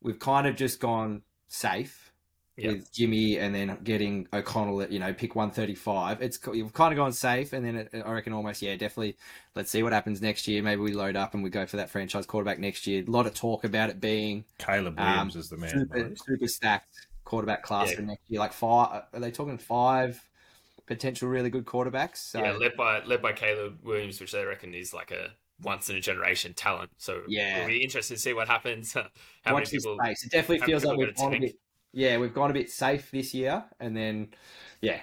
we've kind of just gone safe Yeah. with Jimmy, and then getting O'Connell at you know pick one thirty five. It's you've kind of gone safe, and then it, I reckon almost yeah, definitely. Let's see what happens next year. Maybe we load up and we go for that franchise quarterback next year. A lot of talk about it being Caleb um, Williams is the man. super, super stacked quarterback class Yeah. for next year. Like five, are they talking five potential really good quarterbacks? So, yeah, led by led by Caleb Williams, which they reckon is like a once in a generation talent. So Yeah. it'll be interesting to see what happens. How many watch this people? space. It definitely feels like we've gonna gone a bit. Yeah, we've gone a bit safe this year, and then yeah,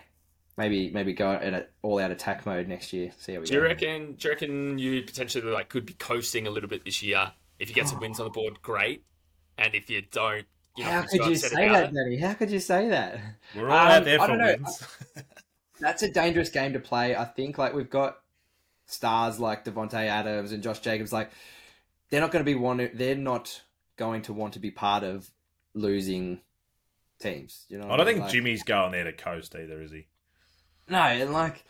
maybe maybe go in an all out attack mode next year. See how we Do you reckon? Do you reckon you potentially like could be coasting a little bit this year if you get some wins on the board? Great, and if you don't, you know, How could you say that, it, Danny? How could you say that? We're all out Um, there I for don't know. wins. That's a dangerous game to play. I think like we've got stars like Davante Adams and Josh Jacobs. Like they're not going to be one. They're not going to want to be part of losing teams. You know, I don't mean? think Like- Jimmy's going there to coast either, is he? No, and like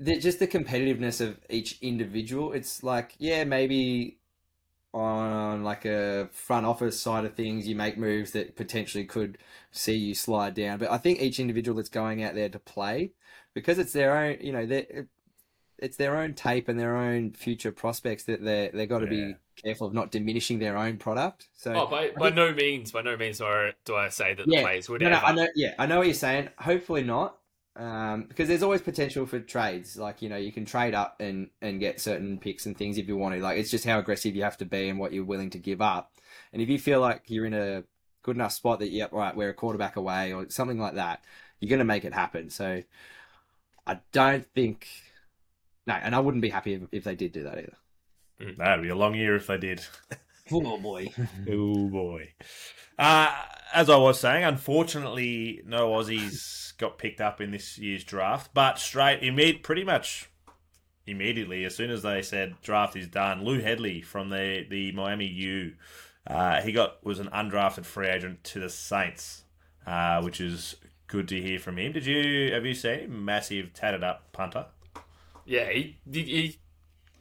the, just the competitiveness of each individual. It's like, yeah, maybe on like a front office side of things, you make moves that potentially could see you slide down. But I think each individual that's going out there to play, because it's their own, you know, they it's their own tape and their own future prospects that they they got to Yeah. be careful of not diminishing their own product. So Oh, by, by think- no means, by no means do I, do I say that the players would no, no, ever. I know, yeah, I know what you're saying. Hopefully not, um, because there's always potential for trades. Like you know, you can trade up and and get certain picks and things if you want to. Like it's just how aggressive you have to be and what you're willing to give up. And if you feel like you're in a good enough spot that yep, right, we're a quarterback away or something like that, you're going to make it happen. So I don't think. No, and I wouldn't be happy if, if they did do that either. That'd be a long year if they did. Oh boy. Oh boy. Uh, as I was saying, unfortunately, no Aussies got picked up in this year's draft. But straight, imme- pretty much immediately, as soon as they said draft is done, Lou Hedley from the the Miami U, uh, he got was an undrafted free agent to the Saints, uh, which is good to hear from him. Did you have you seen him? Massive tatted up punter. Yeah, he, he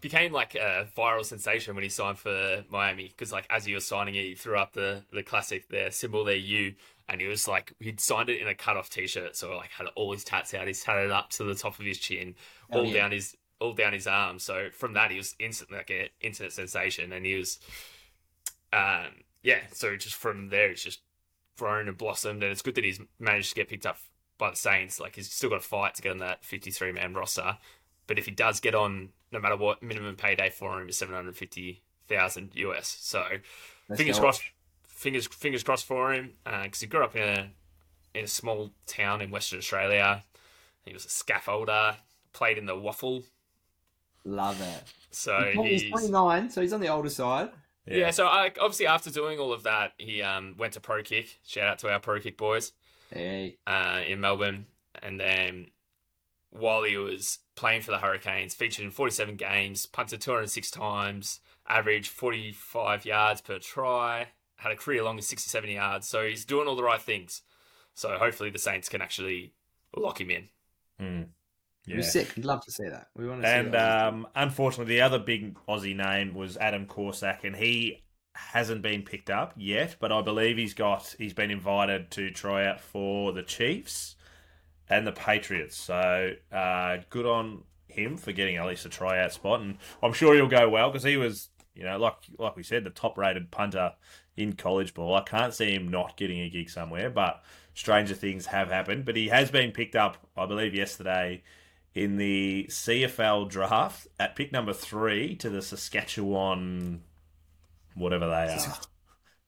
became like a viral sensation when he signed for Miami because like as he was signing it, he threw up the the classic their symbol their U, and he was like he'd signed it in a cut off t shirt, so like had all his tats out, he's tatted up to the top of his chin, Oh, all yeah. down his all down his arm. So from that, he was instantly like an internet sensation, and he was, um, yeah. So just from there, it's just grown and blossomed, and it's good that he's managed to get picked up by the Saints. Like he's still got a fight to get on that fifty three man roster. But if he does get on, no matter what, minimum payday for him is seven hundred fifty thousand US. So Let's fingers crossed. Fingers fingers crossed for him because he grew up in a in a small town in Western Australia. He was a scaffolder, played in the WAFL. Love it. So He's he's 29, so he's on the older side. yeah. So I, obviously after doing all of that, he um, went to Pro Kick. Shout out to our Pro Kick boys. Hey, uh, in Melbourne, and then while he was playing for the Hurricanes, featured in 47 games, punted 206 times, averaged 45 yards per try, had a career long of 67 yards. So he's doing all the right things. So hopefully the Saints can actually lock him in. It'd be sick. We'd love to see that. We want to see And that. um, unfortunately, the other big Aussie name was Adam Korsak, and he hasn't been picked up yet. But I believe he's got he's been invited to try out for the Chiefs and the Patriots. So uh, good on him for getting at least a tryout spot, and I'm sure he'll go well because he was, you know, like like we said, the top rated punter in college ball. I can't see him not getting a gig somewhere, but stranger things have happened. But he has been picked up, I believe, yesterday in the CFL draft at pick number three to the Saskatchewan, whatever they are.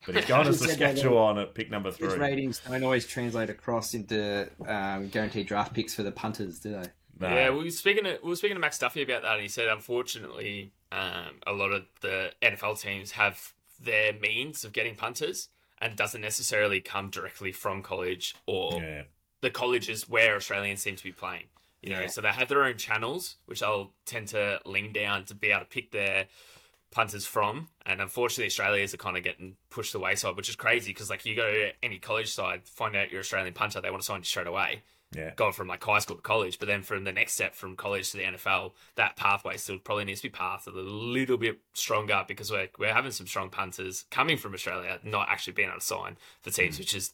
But he's gone to You said that, Saskatchewan at pick number His three. ratings don't always translate across into um, guaranteed draft picks for the punters, do they? No. Yeah, we were speaking to, we were speaking to Max Duffy about that, and he said unfortunately, um, a lot of the NFL teams have their means of getting punters, and it doesn't necessarily come directly from college or yeah. the colleges where Australians seem to be playing. You know, Yeah. so they have their own channels, which they'll tend to lean down to be able to pick their punters from. And unfortunately, Australians are kind of getting pushed to the wayside, which is crazy because, like, you go to any college side, find out you're Australian punter, they want to sign you straight away. Yeah. Going from like high school to college, but then from the next step from college to the NFL, that pathway still probably needs to be pathed a little bit stronger because we're we're having some strong punters coming from Australia, not actually being able to sign for teams, which is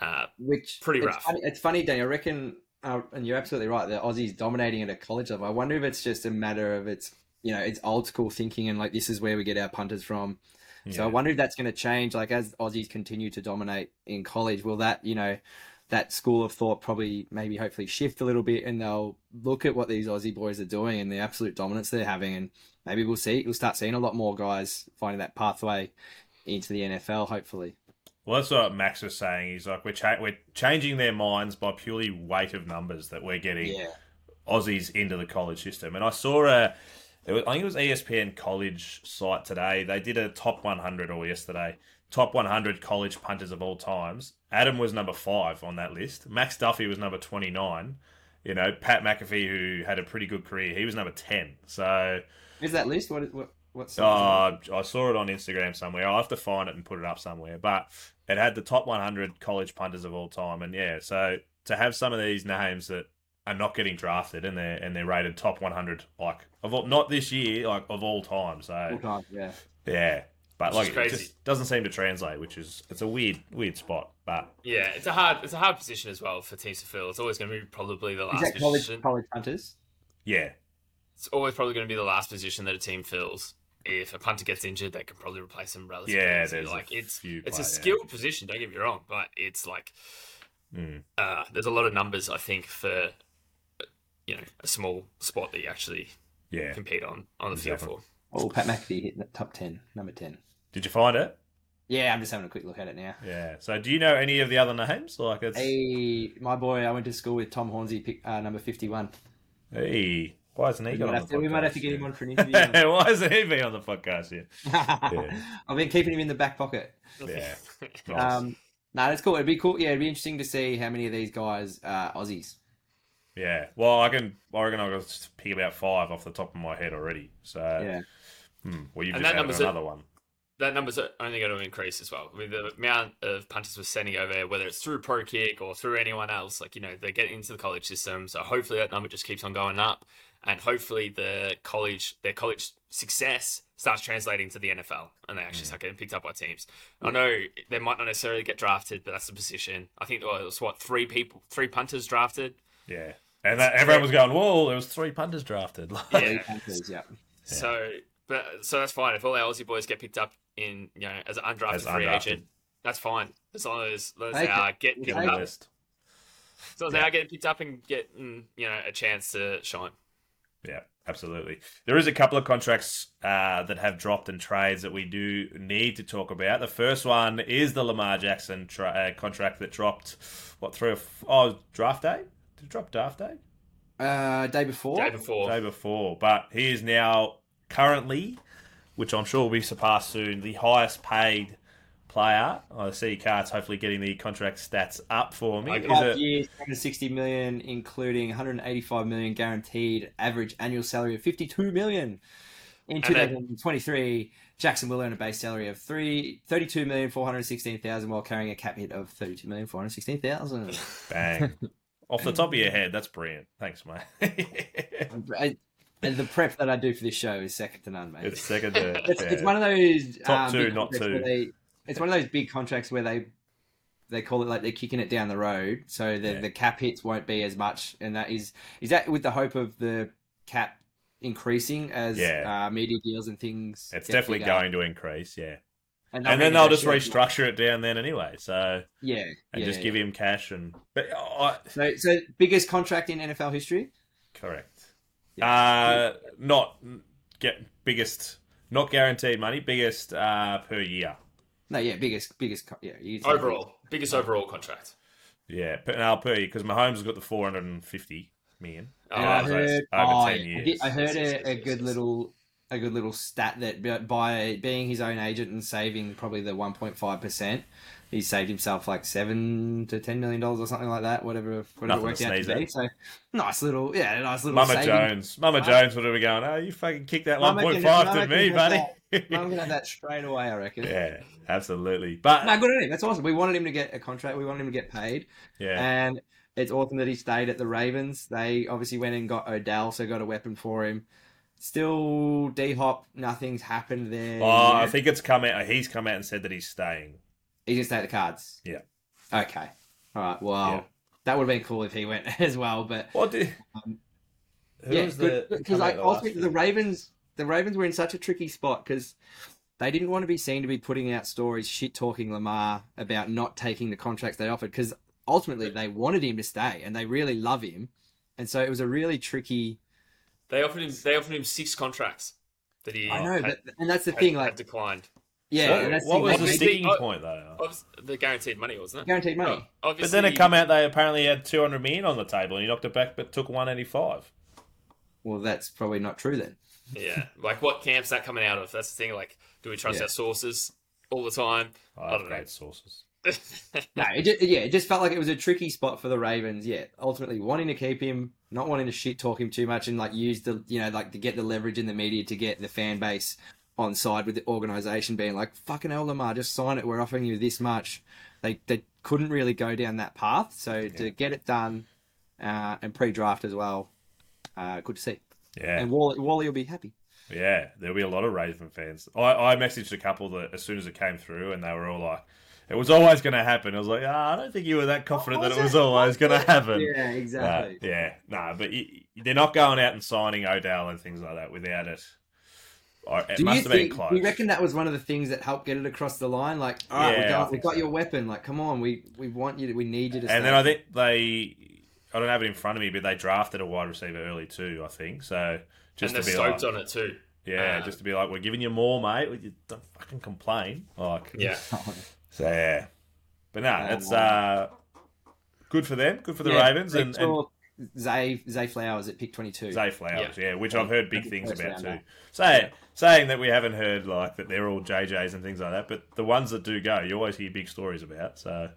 uh, Which Pretty it's rough. Funny, it's funny, Danny. I reckon, uh, and you're absolutely right. The Aussies dominating at a college level. I wonder if it's just a matter of it's you know it's old school thinking and like this is where we get our punters from. So I wonder if that's going to change. Like as Aussies continue to dominate in college, will that you know that school of thought probably maybe hopefully shift a little bit, and they'll look at what these Aussie boys are doing and the absolute dominance they're having, and maybe we'll see we'll start seeing a lot more guys finding that pathway into the NFL. Hopefully. Well, that's what Max was saying. He's like, we're, cha- we're changing their minds by purely weight of numbers that we're getting Yeah. Aussies into the college system. And I saw a, it was, I think it was ESPN college site today. They did a top 100 or yesterday, top 100 college punters of all times. Adam was number five on that list. Max Duffy was number 29. You know, Pat McAfee, who had a pretty good career, he was number 10. So, Is that list? What? What? What's? uh, I saw it on Instagram somewhere. I'll have to find it and put it up somewhere. But it had the top 100 college punters of all time. And yeah, so to have some of these names that are not getting drafted and they're and they're rated top 100 like of all, not this year like of all time. So Full time, yeah. yeah, but Which like is it just doesn't seem to translate, which is it's a weird weird spot. But Yeah, it's a hard it's a hard position as well for teams to fill. It's always going to be probably the Is last that college position. college hunters? yeah, it's always probably going to be the last position that a team fills. If a punter gets injured, they can probably replace him relatively. Yeah, easily. there's a like it's few it's a play- yeah. skilled position. Don't get me wrong, but it's like Mm. uh, there's a lot of numbers. I think for you know a small spot that you actually Yeah. compete on on the field for. Oh, Pat McAfee hit the top ten, number ten. Did you find it? Yeah, I'm just having a quick look at it now. Yeah. So do you know any of the other names? Like it's Hey, my boy, I went to school with Tom Hornsey, pick, uh, number fifty-one. hey, why isn't he We got on the to, we might have to get him on for an interview. why hasn't he been on the podcast yet? I've been keeping him in the back pocket. Yeah. Nice. Um, no, that's cool. It'd be cool. Yeah, it'd be interesting to see how many of these guys are Aussies. Yeah. Well, I can. I reckon I got pick about five off the top of my head already. So, Yeah. hmm, well, you've And just that added number's another one. that number's only going to increase as well with the amount of punters we're sending over there, whether it's through pro kick or through anyone else. Like you know, they get into the college system, so hopefully that number just keeps on going up, and hopefully the college their college success starts translating to the NFL, and they actually start getting picked up by teams. I know they might not necessarily get drafted, but that's the position. I think well, it was what three people, three punters drafted. Yeah. And that, everyone was going, "Whoa, there was three punters drafted." Like, Yeah. Panthers, yeah. So, but so that's fine. If all our Aussie boys get picked up in, you know, as an undrafted As free undrafted. agent, that's fine. As long as, as long They they are can- getting Get picked up, list. as long as they are getting picked up and getting, you know, a chance to shine. Yeah, absolutely. There is a couple of contracts uh, that have dropped in trades that we do need to talk about. The first one is the Lamar Jackson tra- uh, contract that dropped, what, three or f- oh, draft day? Did it drop draft day? Uh, day before. Day before, Day before. But he is now currently, which I'm sure will be surpassed soon, the highest paid player. I see Carts hopefully getting the contract stats up for me. Is Five it- years, 160 million, including 185 million guaranteed, average annual salary of 52 million. In And then- 2023, Jackson will earn a base salary of three, 32 million 416,000 while carrying a cap hit of 32 million 416,000. Bang. Off the top of your head, that's brilliant. Thanks, mate. And- the prep that I do for this show is second to none, mate. it's second to. It's, yeah. it's one of those Top um, two, big not contracts two. where They, it's one of those big contracts where they they call it like they're kicking it down the road, so the Yeah. the cap hits won't be as much, and that is is that with the hope of the cap increasing as Yeah. uh, media deals and things. It's definitely bigger. going to increase, yeah. And, And then they'll just restructure it down then anyway. So Yeah, and yeah, just yeah. give him cash and. But oh, So, so biggest contract in NFL history. correct. Yeah. Uh, not get biggest, not guaranteed money. Biggest uh, per year. No, yeah, biggest, biggest. Yeah, you- overall, biggest overall contract. Yeah, per, no, per year because Mahomes has got the four hundred and fifty million. Oh, I heard, over oh, 10 yeah, I, years. did- I heard Yes, yes, a, a good little a good little stat that by- being his own agent and saving probably the 1.5 percent, he saved himself like seven to ten million dollars or something like that. Whatever, whatever it worked to out to be. at. So nice little, yeah, nice little. Mama saving. Jones, Mama Huh? Jones would have been going. Oh, you fucking kicked that one point five to me, buddy. I'm gonna have that straight away. I reckon. yeah, absolutely. But No, good on him. That's awesome. We wanted him to get a contract. We wanted him to get paid. yeah, And it's awesome that he stayed at the Ravens. They obviously went and got Odell, so got a weapon for him. Still, D Hop, nothing's happened there. oh, I think it's come out. He's come out and said that he's staying. He's gonna stay at the cards. Yeah. Okay. All right. Well, Yeah. that would have been cool if he went as well. But What did? Um, Who yeah, was the? because come out like the ultimately the Ravens, the Ravens were in such a tricky spot because they didn't want to be seen to be putting out stories shit talking Lamar about not taking the contracts they offered because ultimately they wanted him to stay and they really love him, and so it was a really tricky. They offered him. They offered him six contracts that he. I know, had, but, and that's the had- thing. had Like, declined. yeah, What, that's what the was the sticking oh, point though? The guaranteed money, wasn't it? guaranteed money. Oh, But then it come out they apparently had two hundred million on the table and he knocked it back, but took one eighty five. Well, that's probably not true then. Yeah, like what camp's that coming out of? That's the thing. Like, do we trust Yeah. our sources all the time? I I don't know. great sources. No, it just, yeah, it just felt like it was a tricky spot for the Ravens. Yeah, ultimately wanting to keep him, not wanting to shit talk him too much, and like use the you know like to get the leverage in the media to get the fan base on side with the organization, being like fucking hell, Lamar, just sign it. We're offering you this much. They they couldn't really go down that path, so to get it done uh, and pre-draft as well, uh, good to see. Yeah, And Wally, Wally will be happy. yeah, there'll be a lot of Raven fans. I, I messaged a couple that as soon as it came through, and they were all like, "It was always going to happen." I was like, ah, "I don't think you were that confident that it was always going to happen." Yeah, Uh, exactly. yeah, nah, but y they're not going out and signing Odell and things like that without it. Or it Do must you have been think? close. Do you reckon that was one of the things that helped get it across the line? Like, all right, Yeah, we I got, we think got so. your weapon. Like, come on, we we want you. To, we need you to. and stay. then I think they, I don't have it in front of me, but they drafted a wide receiver early too. I think so. Just and to they're be like, on it too. yeah, Uh, just to be like, we're giving you more, mate. You don't fucking complain. Like, Yeah. So yeah, but no, Oh, it's wow. uh, good for them. Good for the Yeah, Ravens and, and Zay Zay Flowers at pick twenty two. Zay Flowers, yeah. which Yeah. I've heard big things about too. rounder. Say, saying that we haven't heard like that they're all JJs and things like that, but the ones that do go, you always hear big stories about. So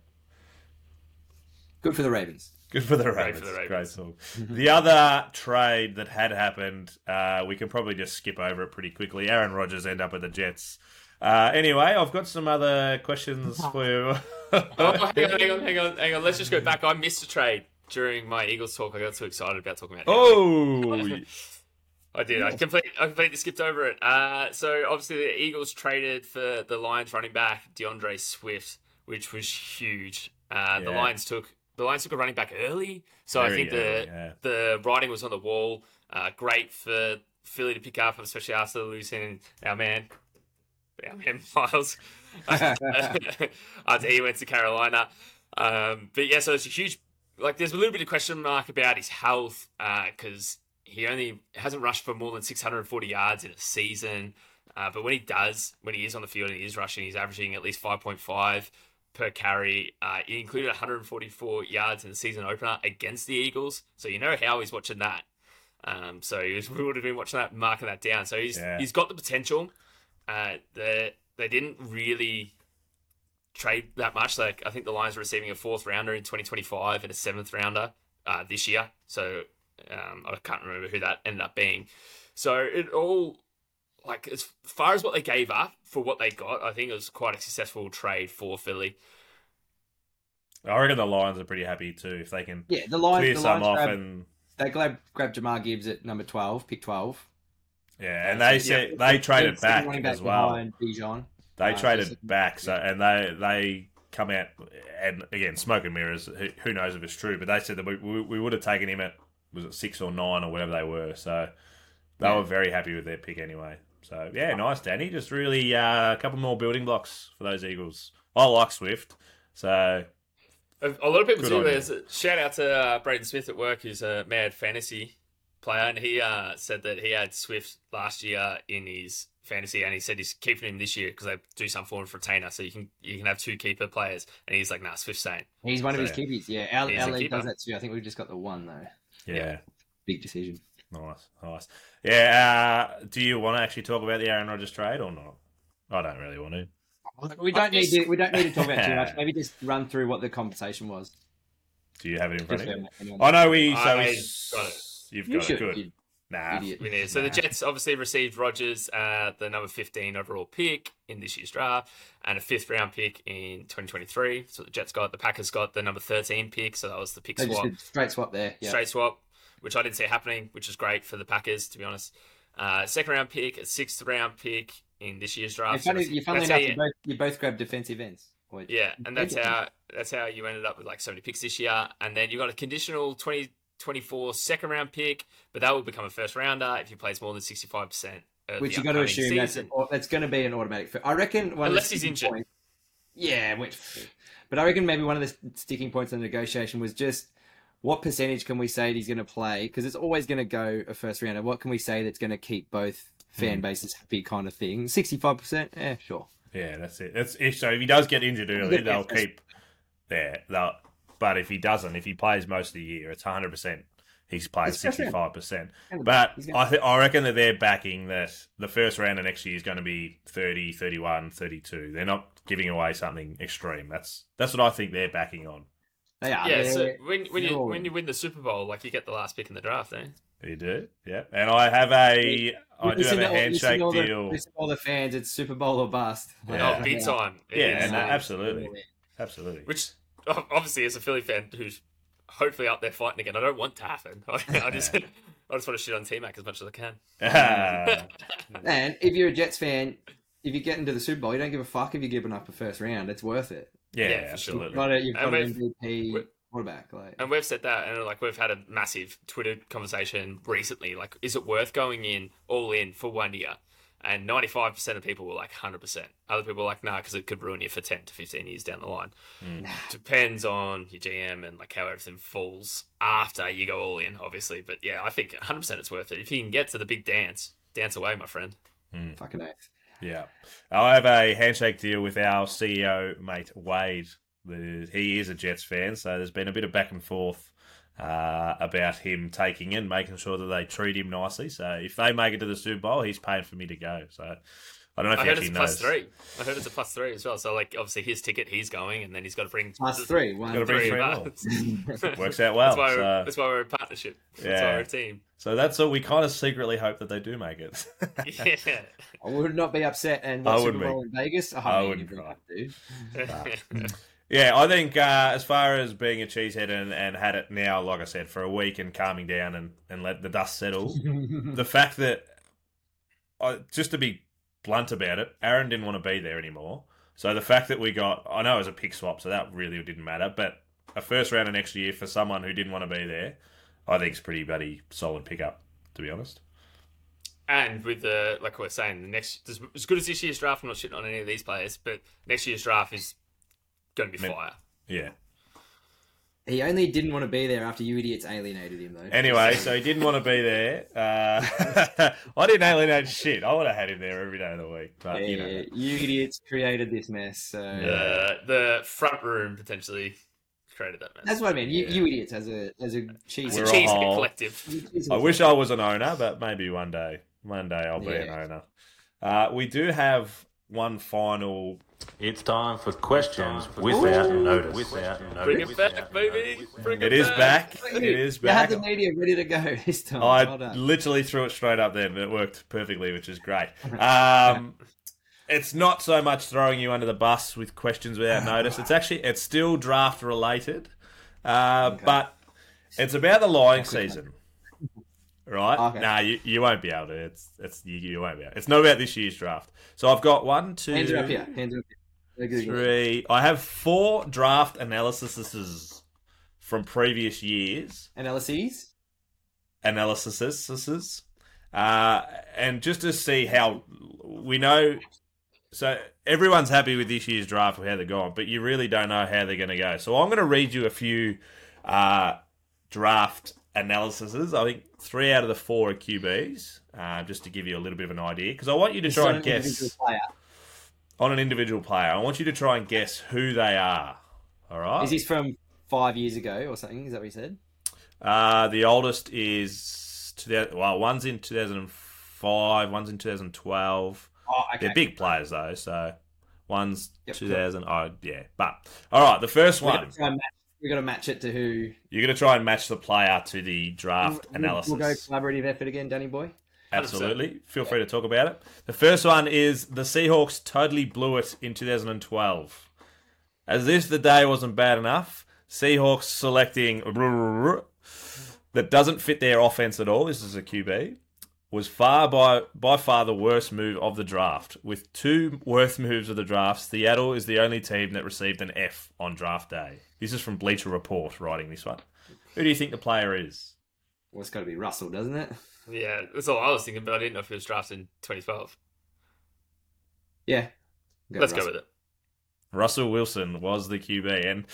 Good for the Ravens. good for the Ravens. for the Ravens. Great talk. the other trade that had happened, uh, we can probably just skip over it pretty quickly. Aaron Rodgers end up at the Jets. Uh, anyway, I've got some other questions for you. Oh, hang on, hang on, hang on, hang on. Let's just go back. I missed a trade during my Eagles talk. I got too excited about talking about. it. oh, I did. I completely, I completely skipped over it. Uh, so obviously the Eagles traded for the Lions running back D'Andre Swift, which was huge. Uh, The Lions took the Lions took a running back early, so I Very think the yeah. the writing was on the wall. Uh, great for Philly to pick up, especially after losing our man, our man Miles. after he went to Carolina. Um, but yeah, so it's a huge like. There's a little bit of question mark about his health because he only hasn't rushed for more than 640 yards in a season. Uh, but when he does, when he is on the field and he is rushing, he's averaging at least 5.5 per carry. Uh, he included 144 yards in the season opener against the Eagles, so you know how he's watching that. Um, so he was, we would have been watching that, marking that down. So he's Yeah. he's got the potential. Uh, the they didn't really trade that much. Like I think the Lions are receiving a fourth rounder in 2025 and a seventh rounder uh, this year. So um, I can't remember who that ended up being. So it all like as far as what they gave up for what they got, I think it was quite a successful trade for Philly. I reckon the Lions are pretty happy too if they can Yeah, the Lions. clear the some Lions off grab, and they grab, grab Jahmyr Gibbs at number twelve, pick twelve. Yeah, and they Yeah. said they traded Second back running as well. behind Bijan. They Uh, traded so- back, so and they they come out and again smoke and mirrors. Who, who knows if it's true? But they said that we, we, we would have taken him at was it six or nine or whatever they were. So they Yeah. were very happy with their pick anyway. So yeah, nice, Danny. Just really uh, a couple more building blocks for those Eagles. I like Swift, so A, a lot of people Good too. There's a shout out to uh, Braden Smith at work, who's a mad fantasy player, and he uh, said that he had Swift last year in his fantasy, and he said he's keeping him this year because they do some form of retainer, so you can you can have two keeper players, and he's like, nah, Swift's staying. He's one of his So- keepers. Yeah, our, our league does that too. I think we've just got the one though. yeah. Big decision. Nice, nice. Yeah. Uh, do you want to actually talk about the Aaron Rodgers trade or not? I don't really want to. We don't need to. We don't need to talk about too much. Maybe just run through what the conversation was. Do you have it in front Just of you? I know we. So I we, got it. You've You got should. it. Good. you Nah. idiot. I mean, so the Jets obviously received Rodgers, uh, the number 15 overall pick in this year's draft, and a fifth round pick in 2023. So the Jets got the Packers got the number 13 pick, so that was the pick They just swap. did straight swap there. Yeah. straight swap, which I didn't see happening, which is great for the Packers, to be honest. Uh, second round pick, a sixth round pick in this year's And draft. funny, So you funnily that's how enough, you- you both, you both grabbed defensive ends. Or- yeah, and that's how that's how you ended up with like 70 picks this year. And then you got a conditional 2024 second round pick, but that will become a first rounder if he plays more than 65%. Of Which the you got to assume that's season. that's going to be an automatic. Fit. I reckon one Unless he's injured. points- yeah, which, but I reckon maybe one of the sticking points in the negotiation was just what percentage can we say he's going to play? Because it's always going to go a first rounder. What can we say that's going to keep both Hmm. fan bases happy, kind of thing? Sixty-five percent, yeah, sure. Yeah, that's it. That's if so. If he does get injured early, they'll keep there. They'll, but if he doesn't, if he plays most of the year, it's hundred percent. He's played It's first round. sixty-five percent. But I, th- I reckon that they're backing that the first round of next year is going to be 30, 31, 32. They're not giving away something extreme. That's that's what I think they're backing on. They are. Yeah, They're- so when when you when you win the Super Bowl, like you get the last pick in the draft, eh? You do, yeah. And I have a, I do have a to all- listen handshake all the- deal. listen all the fans, it's Super Bowl or bust. Yeah. Oh, big time. It Yeah, is. and, uh, absolutely, absolutely. Which obviously, as a Philly fan who's hopefully out there fighting again, I don't want to happen. I, I just I just want to shit on T Mac as much as I can. And if you're a Jets fan, if you get into the Super Bowl, you don't give a fuck if you're giving up a first round. It's worth it. yeah, Yeah, for sure. absolutely. You've got, a, you've got an we've- MVP. quarterback. Like, And we've said that, and like we've had a massive Twitter conversation recently. Like, is it worth going in all in for one year? And ninety five percent of people were like hundred percent. Other people were like, nah, because it could ruin you for ten to fifteen years down the line. Mm. Depends on your GM and like how everything falls after you go all in, obviously. But yeah, I think hundred percent it's worth it if you can get to the big dance. Dance away, my friend. Mm. fucking oath. Yeah. I have a handshake deal with our CEO, mate Wade. He is a Jets fan, so there's been a bit of back and forth uh, about him taking in, making sure that they treat him nicely. So if they make it to the Super Bowl, he's paying for me to go. So I don't know if I he heard actually it's a plus knows. three. I heard it's a plus three as well. So like obviously his ticket, he's going, and then he's got to bring three. One, Gotta bring three three of more. us. Works out well. That's why, we're, so, that's why we're a partnership. That's Yeah. why we're a team. so that's all. We kind of secretly hope that they do make it. Yeah. I would not be upset and I watch wouldn't Super be. Bowl in Vegas. I, I mean, wouldn't cry. dude. Yeah, I think uh, as far as being a cheesehead and, and had it now, like I said, for a week and calming down and, and let the dust settle, the fact that, uh, just to be blunt about it, Aaron didn't want to be there anymore. So the fact that we got, I know it was a pick swap, so that really didn't matter, but a first round of next year for someone who didn't want to be there, I think it's pretty bloody solid pickup, to be honest. and with the like we're saying, the next as, as good as this year's draft, I'm not shitting on any of these players, but next year's draft is going to be Man. fire. Yeah. He only didn't want to be there after you idiots alienated him, though. Anyway, so he didn't want to be there. Uh, I didn't alienate shit. I would have had him there every day of the week. But, yeah, you know. you idiots created this mess. So The the front room potentially created that mess. that's what I mean. You, Yeah. you idiots, as a as a cheese. it's a We're cheese all- collective. I wish I was an owner, but maybe one day. One day I'll be an owner. Uh, we do have one final. It's time for questions without notice. Without notice. Bring it back, baby. Bring it, It is back. Thank It you. is You had back. the media ready to go this time. I well literally threw it straight up there, and it worked perfectly, which is great. Um, it's not so much throwing you under the bus with questions without notice. It's actually it's still draft related, uh, but it's about the lying season. Right? Okay. Nah, you, you won't be able to. It's it's you, you won't be. Able. It's not about this year's draft. So I've got one, two, Hands up here. Hands up here. Good. three. I have four draft analyses from previous years Analyses. analyses, uh, and just to see how we know. So everyone's happy with this year's draft with how they're going, but you really don't know how they're going to go. So I'm going to read you a few uh, draft analyses. I think three out of the four are QBs, uh, just to give you a little bit of an idea, because I want you to It's try and an guess on an individual player. I want you to try and guess who they are. All right. Is this from five years ago or something? Is that what you said? Uh, the oldest is 2000, well, one's in 2005, one's in 2012. Oh, okay. They're big players though, so one's Yep, 2000. Oh, yeah. But all right, the first one, gotta try and match- we got to match it to who. you're going to try and match the player to the draft We'll- analysis. We'll go collaborative effort again, Danny boy. Absolutely. Feel free to talk about it. The first one is the Seahawks totally blew it in 2012. As if the day wasn't bad enough, Seahawks selecting that doesn't fit their offense at all. This is a QB. Was far by by far the worst move of the draft. With two worst moves of the draft, Seattle is the only team that received an F on draft day. This is from Bleacher Report writing this one. Who do you think the player is? Well, it's got to be Russell, doesn't it? Yeah, that's all I was thinking, but I didn't know if it was drafted in 2012. Yeah. Let's go with it. Russell Wilson was the QB and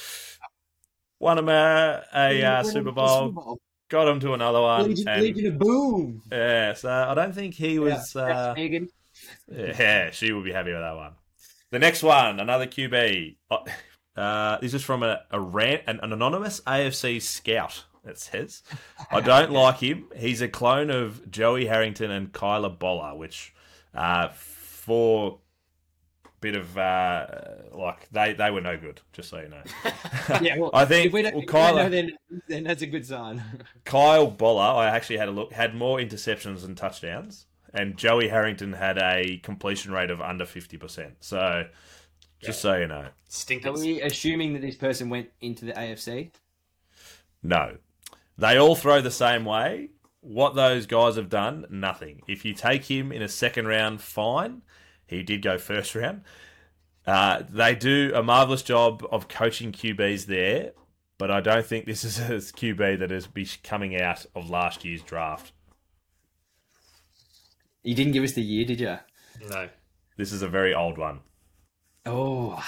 won him a, a uh, Super Bowl, got him to another one. Legion, and- Legion of Boom. yeah, so I don't think he was. Yeah, Uh, Megan. yeah, she will be happy with that one. The next one, another QB. Uh, this is from a, a rant, an, an anonymous AFC scout. It says, "I don't like him. He's a clone of Joey Harrington and Kyler Boller, which, uh, for bit of uh, like they they were no good. Just so you know, Yeah, well, I think if we don't, well, if we don't know Kyler, then, then that's a good sign. Kyle Boller, I actually had a look, had more interceptions than touchdowns, and Joey Harrington had a completion rate of under fifty percent. So, just so you know, Stinkers. Are we assuming that this person went into the AFC? no, they all throw the same way. What those guys have done, nothing. If you take him in a second round, fine. He did go first round. Uh, they do a marvelous job of coaching QBs there. but I don't think this is a QB that is be coming out of last year's draft. You didn't give us the year, did you? No. This is a very old one. Oh.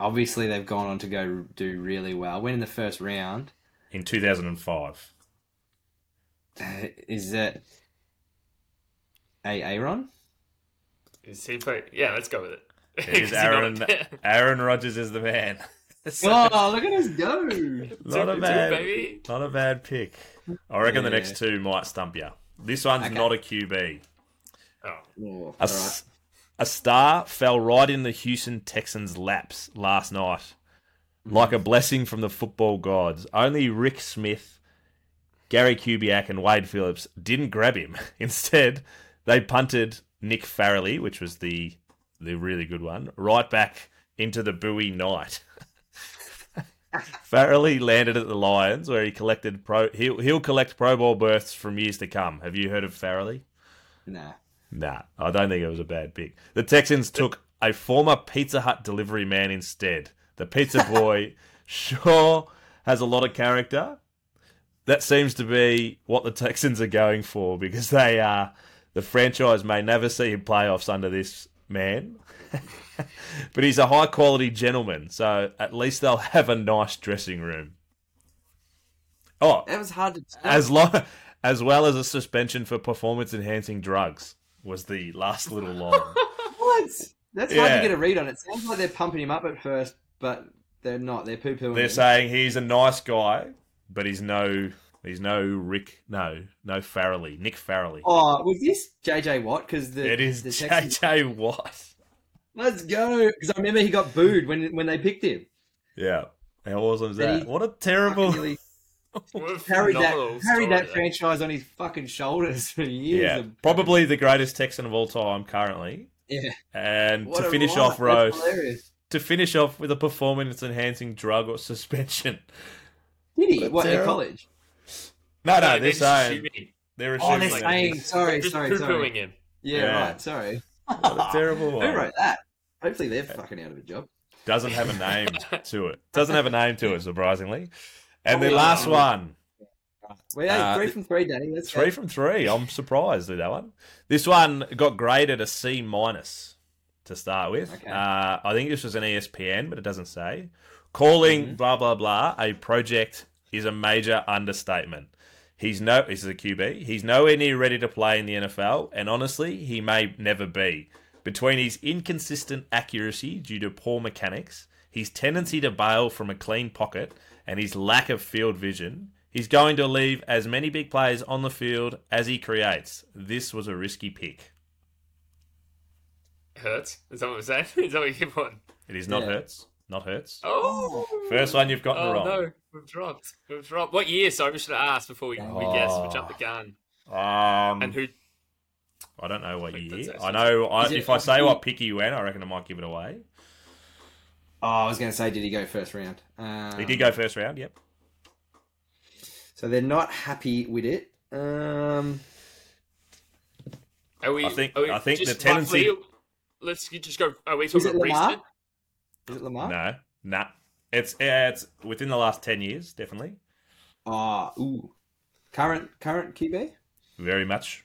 Obviously, they've gone on to go do really well. Went in the first round. In 2005. Uh, is that a Aaron? Is he play? Yeah, let's go with it. It is Is he not Aaron. there? Aaron Rodgers is the man. So, Oh, look at us go! not a bad, baby. not a bad pick. I reckon the next two might stump you. This one's Okay. not a QB. Oh, Oh, A, all s- a star fell right in the Houston Texans' laps last night, like a mm. blessing from the football gods. Only Rick Smith, Gary Kubiak, and Wade Phillips didn't grab him. Instead, they punted Nick Fairley, which was the the really good one, right back into the Bowie night. Fairley landed at the Lions, where he collected pro. He'll, he'll collect Pro Bowl berths from years to come. Have you heard of Fairley? Nah. Nah, I don't think it was a bad pick. The Texans took a former Pizza Hut delivery man instead. The pizza boy sure has a lot of character. That seems to be what the Texans are going for because they are the franchise may never see playoffs under this man. but he's a high quality gentleman, so at least they'll have a nice dressing room. Oh, That was hard to. as long as well as a suspension for performance enhancing drugs was the last little line. What? That's hard to get a read on. It sounds like they're pumping him up at first, but they're not. They're poo pooing They're him. saying he's a nice guy, but he's no he's no Rick no no Fairley Nick Fairley. Oh, was this JJ Watt? Because the it is the Texans- JJ Watt. Let's go. Because I remember he got booed when when they picked him. Yeah, how awesome is that? he- What a terrible. Really what a carried that carried that eh? franchise on his fucking shoulders for years. Yeah, of- probably the greatest Texan of all time currently. Yeah. And What to finish ride. off, Rose, to finish off with a performance enhancing drug or suspension. Did he? What What, at terrible- college? No, no, No, they're saying they're saying assuming. Oh, they're saying. he's- Sorry, Just sorry, poo-pooing sorry. him. Yeah, Yeah. right. Sorry. what a terrible Who wrote that? Hopefully they're fucking out of a job. doesn't have a name to it. Doesn't have a name to it, surprisingly. And the Oh, last yeah. one, Well, hey, Uh, three from three, Danny. That's three from three. I'm surprised with that one. This one got graded a C minus to start with. Okay. Uh, I think this was an ESPN, but it doesn't say. Calling Mm-hmm. blah blah blah a project is a major understatement. He's no. This is a QB. He's nowhere near ready to play in the NFL, and honestly, he may never be. Between his inconsistent accuracy due to poor mechanics, his tendency to bail from a clean pocket, and his lack of field vision, he's going to leave as many big plays on the field as he creates. This was a risky pick. Hurts. Is that what we're saying? Is that what you give one? It is not Yeah. Hurts. Not Hurts. Oh, First one you've gotten oh wrong. no, we've dropped. We've dropped. What year? Sorry, we should have asked before we, we guessed. We jumped the gun. Um, And who? I don't know what I year. I know. I, if I say what pick he went, I reckon I might give it away. Oh, I was going to say, did he go first round? Um, He did go first round. Yep. So they're not happy with it. Um, Are we? I think- Are we I think the tendency- roughly- let's just go. Are we is talking it about Lamar? recent? Is it Lamar? No, nah. It's it's within the last ten years, definitely. Oh, ooh. Current current QB? Very much.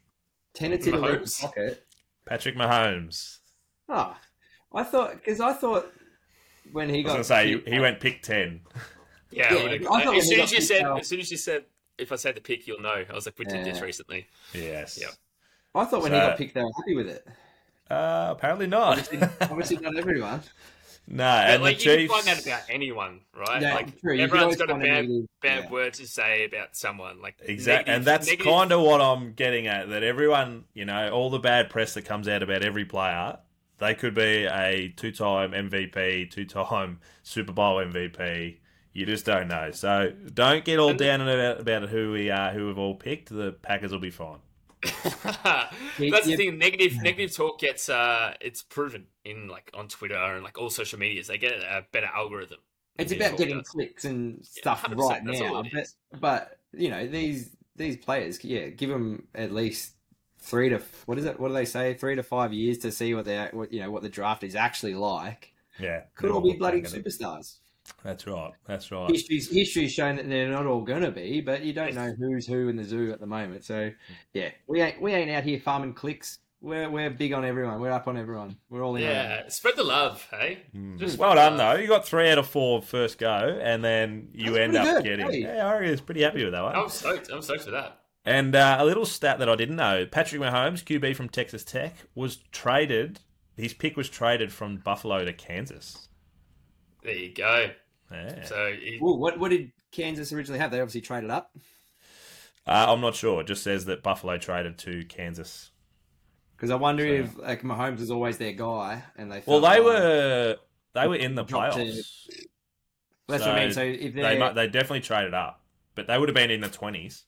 Tendency to Mahomes. pocket. Patrick Mahomes. Oh, I thought because I thought when he I was got gonna say he, he went pick ten. Yeah. Yeah, I I thought as soon as you said, out- as soon as you said, if I say the pick, you'll know. I was like, we did this recently. Yes. Yep. I thought when he got picked, they were happy with it. Uh, apparently not. Obviously, obviously not everyone. no, But, and like the you can find that about anyone, right? Yeah, like true. You can everyone's always got a a bad, negative- bad yeah. word to say about someone. Like Exactly, negative- and that's negative- kind of what I'm getting at. That everyone, you know, all the bad press that comes out about every player, they could be a two-time MVP, two-time Super Bowl MVP. You just don't know. So don't get all down and about, about who we are, who we've all picked. The Packers will be fine. That's the thing. Negative, negative talk gets uh, it's proven in like on Twitter and like all social medias. They get a better algorithm. It's about getting does. clicks and stuff 100%, right now. But, but you know these these players, yeah, give them at least three to what is it? What do they say? Three to five years to see what they what you know what the draft is actually like. Yeah, Could all be bloody superstars. That's right. That's right. History's history's shown that they're not all gonna be, but you don't know who's who in the zoo at the moment. So yeah, we ain't we ain't out here farming clicks. We're we're big on everyone. We're up on everyone. We're all in. on it. Yeah, spread the love, hey. Hmm. Just Well done love. though. You got three out of four first go, and then you That's end up good, getting. hey. Yeah, I was pretty happy with that one. I'm stoked. I'm stoked for that. And uh, a little stat that I didn't know: Patrick Mahomes, QB from Texas Tech, was traded. His pick was traded from Buffalo to Kansas. There you go. Yeah. So he, Ooh, what what did Kansas originally have? They obviously traded up. Uh, I'm not sure. It just says that Buffalo traded to Kansas. Because I wonder So- if like Mahomes was always their guy, and they. Well, they like- were they were in the Dropped to- playoffs. That's what I mean. So if they they definitely traded up, but they would have been in the twenties.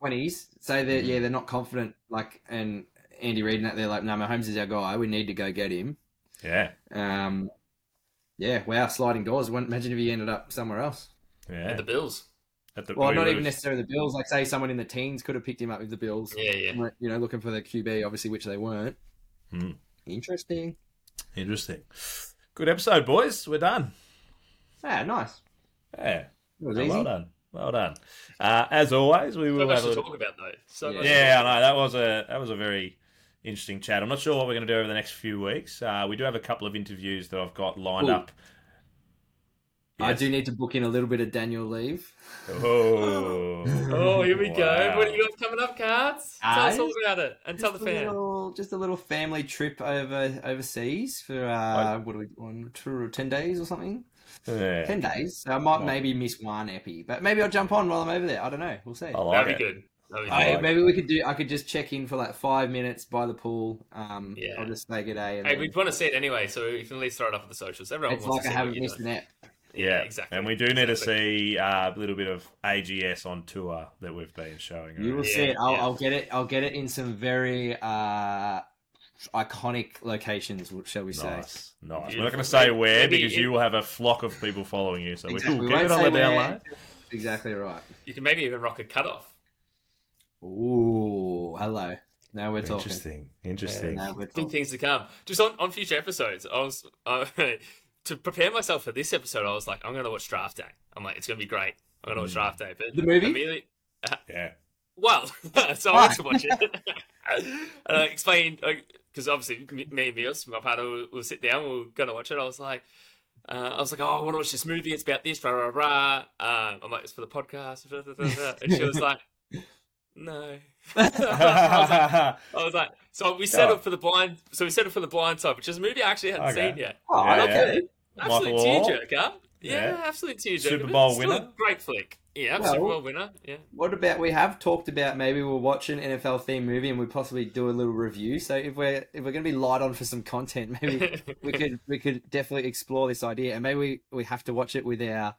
Twenties, say that yeah, they're not confident. Like and Andy Reid and that they're like, no, Mahomes is our guy. We need to go get him. Yeah, Um, yeah, wow, sliding doors. Imagine if he ended up somewhere else. yeah. and the Bills. At the- Well, not would've- even necessarily the Bills. Like say someone in the teens could have picked him up with the Bills. Yeah, yeah. You know, looking for the QB, obviously, which they weren't. Hmm. Interesting. Interesting. Good episode, boys. We're done. Ah, nice. Yeah. It was easy. well done. Well done. Uh, as always, we So will much have to a talk about though. So Yeah. Yeah, I know that was a that was a very interesting chat. I'm not sure what we're going to do over the next few weeks. Uh, we do have a couple of interviews that I've got lined Ooh. up. I do need to book in a little bit of Daniel leave. Oh, Oh, here we go. What do you got coming up, cards? Tell us Guys? all about it and tell the Just a little, just a little family trip over overseas for uh, what do we on two ten days or something? Yeah. Ten days. So I might Right. maybe miss one epi, but maybe I'll jump on while I'm over there. I don't know. We'll see. I like That'd be it. good. That'd be good. yeah, maybe we could do. I could just check in for like five minutes by the pool. Um, Yeah. I'll just say good day. Hey, then- we want to see it anyway, so you can at least throw it up on the socials. Everyone it's wants like to I see what haven't you're missed doing. an ep. Yeah, exactly. And we do need to Exactly. see uh, a little bit of AGS on tour that we've been showing. You will. Yeah, see it. I'll, yeah. I'll get it. I'll get it in some very uh, iconic locations, shall we say? Nice, nice. We're not going to say where Maybe because it- you will have a flock of people following you. So Exactly. we We will keep won't it on say the down where. Exactly right. You can maybe even rock a cutoff. Ooh, hello. Now we're talking. Interesting, interesting. Now we're Big things to come. Just on, on future episodes, I was uh, to prepare myself for this episode. I was like, I'm going to watch Draft Day. I'm like, it's going to be great. I'm going to watch Draft Day. But The movie? immediately- Yeah, Well, so I went to watch it. and I explained because obviously me me and Mios, my partner, will, will sit down. We're going to watch it. I was like. Uh, I was like, oh, I want to watch this movie. It's about this, rah, rah, rah. Um, I'm like, it's for the podcast. blah, blah, blah, blah. And she was like, no. I, was like, I was like, so we settled Oh. for the blind. So we settled for the blind side, which is a movie I actually hadn't Okay. seen yet. Oh, Yeah, okay. Absolute Michael Oher. tearjerker. Yeah, Yeah. absolute tearjerker. Super but Bowl still a winner. Great flick. Yeah, Well- Super Bowl winner. Yeah. What about we have talked about maybe we'll watch an NFL themed movie and we possibly do a little review. So if we're if we're going to be light on for some content, maybe we could we could definitely explore this idea and maybe we, we have to watch it with our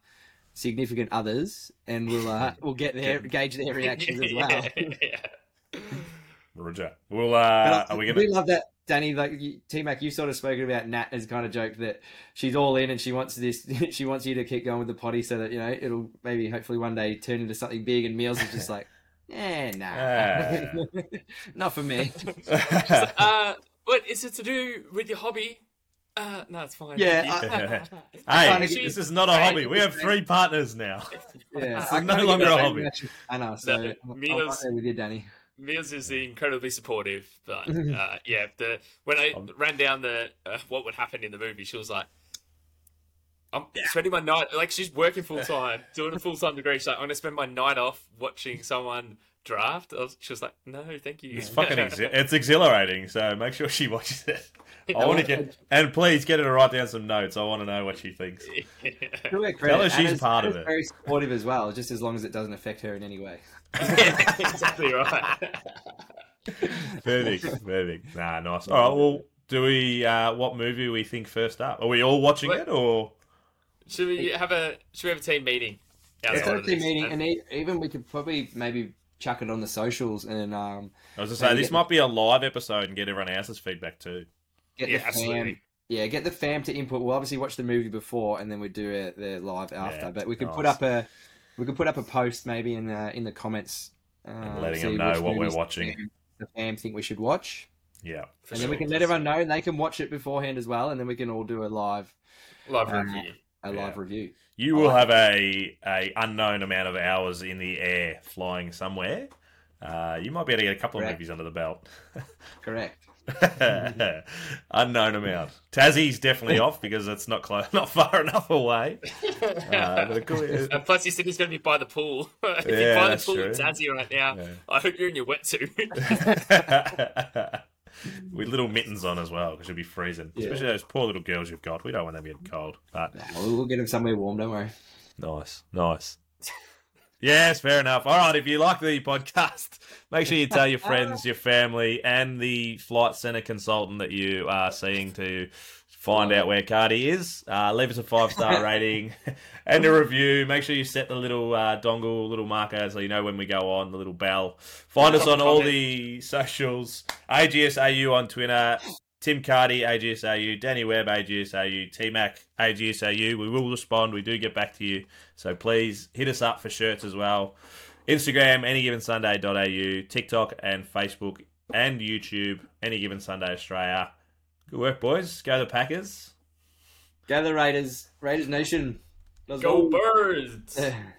significant others and we'll uh, we'll get their gauge their reactions as well. yeah. Roger. We'll. Uh, I- are we we going to? We love that, Danny. Like T Mac, you sort of spoken about Nat as kind of joke that she's all in and she wants this. She wants you to keep going with the potty so that you know it'll maybe hopefully one day turn into something big. And Meals is just like, eh, nah, not for me. Uh, what is it to do with your hobby? Uh, no, it's fine. Yeah, thank you. Hey, Kinda this is not a hobby. We have three partners now. Yeah, It's no longer a hobby. I know. So No, I'm- I'm right there with you, Danny. Mills is incredibly supportive, but uh, yeah, the when I ran down the uh, what would happen in the movie, she was like, "I'm spending my night like she's working full time, doing a full time degree. She's like, I'm gonna spend my night off watching someone draft." I was, she was like, "No, thank you." It's fucking exi- it's exhilarating. So make sure she watches it. I want to get and please get her to write down some notes. I want to know what she thinks. To her Tell her she's Anna's- part of it. Very supportive as well, just as long as it doesn't affect her in any way. exactly right. Perfect, perfect. Nah, nice. All right. Well, do we? Uh, what movie we think first up? Are we all watching What? it or? Should we have a Should we have a team meeting? Let's have a team meeting, And- and even we could probably maybe chuck it on the socials and um, I was to say this get- might be a live episode and get everyone else's feedback too. get Yeah, the fam. absolutely. Yeah, get the fam to input. We'll obviously watch the movie before, and then we do it the live after. Yeah, but we could put up a we could put up a post maybe in the in the comments, uh, And letting see them know what we're watching. The fam, think we should watch, Yeah. For and then we can let everyone know, and they can watch it beforehand as well, and then we can all do a live live uh, review. a Yeah. live review. You will have a a unknown amount of hours in the air flying somewhere. Uh, you might be able to get a couple of movies under the belt. Correct. Unknown amount. Tassie's definitely off because it's not close, not far enough away. Uh, could- And plus, you said he's going to be by the pool. if Yeah, you're by the that's pool in true. Tassie right now, Yeah. I hope you're in your wetsuit. With little mittens on as well, because you'll be freezing. Yeah. Especially those poor little girls you've got. We don't want them getting cold. But We'll, we'll get them somewhere warm. Don't worry. Nice, nice. Yes, fair enough. All right, if you like the podcast, make sure you tell your friends, your family, and the flight center consultant that you are seeing to find out where Cardy is. Uh, leave us a five star rating and a review. Make sure you set the little uh, dongle, little marker, so you know when we go on, the little bell. Find us on all the socials AGSAU on Twitter. Tim Cardy, AGSAU, Danny Webb, AGSAU, T Mac, AGSAU. We will respond. We do get back to you. So please hit us up for shirts as well. Instagram, anygivensunday.au, TikTok and Facebook and YouTube, Any Given Sunday Australia. Good work, boys. Go the Packers. Go the Raiders. Raiders Nation. Let's Go birds! go.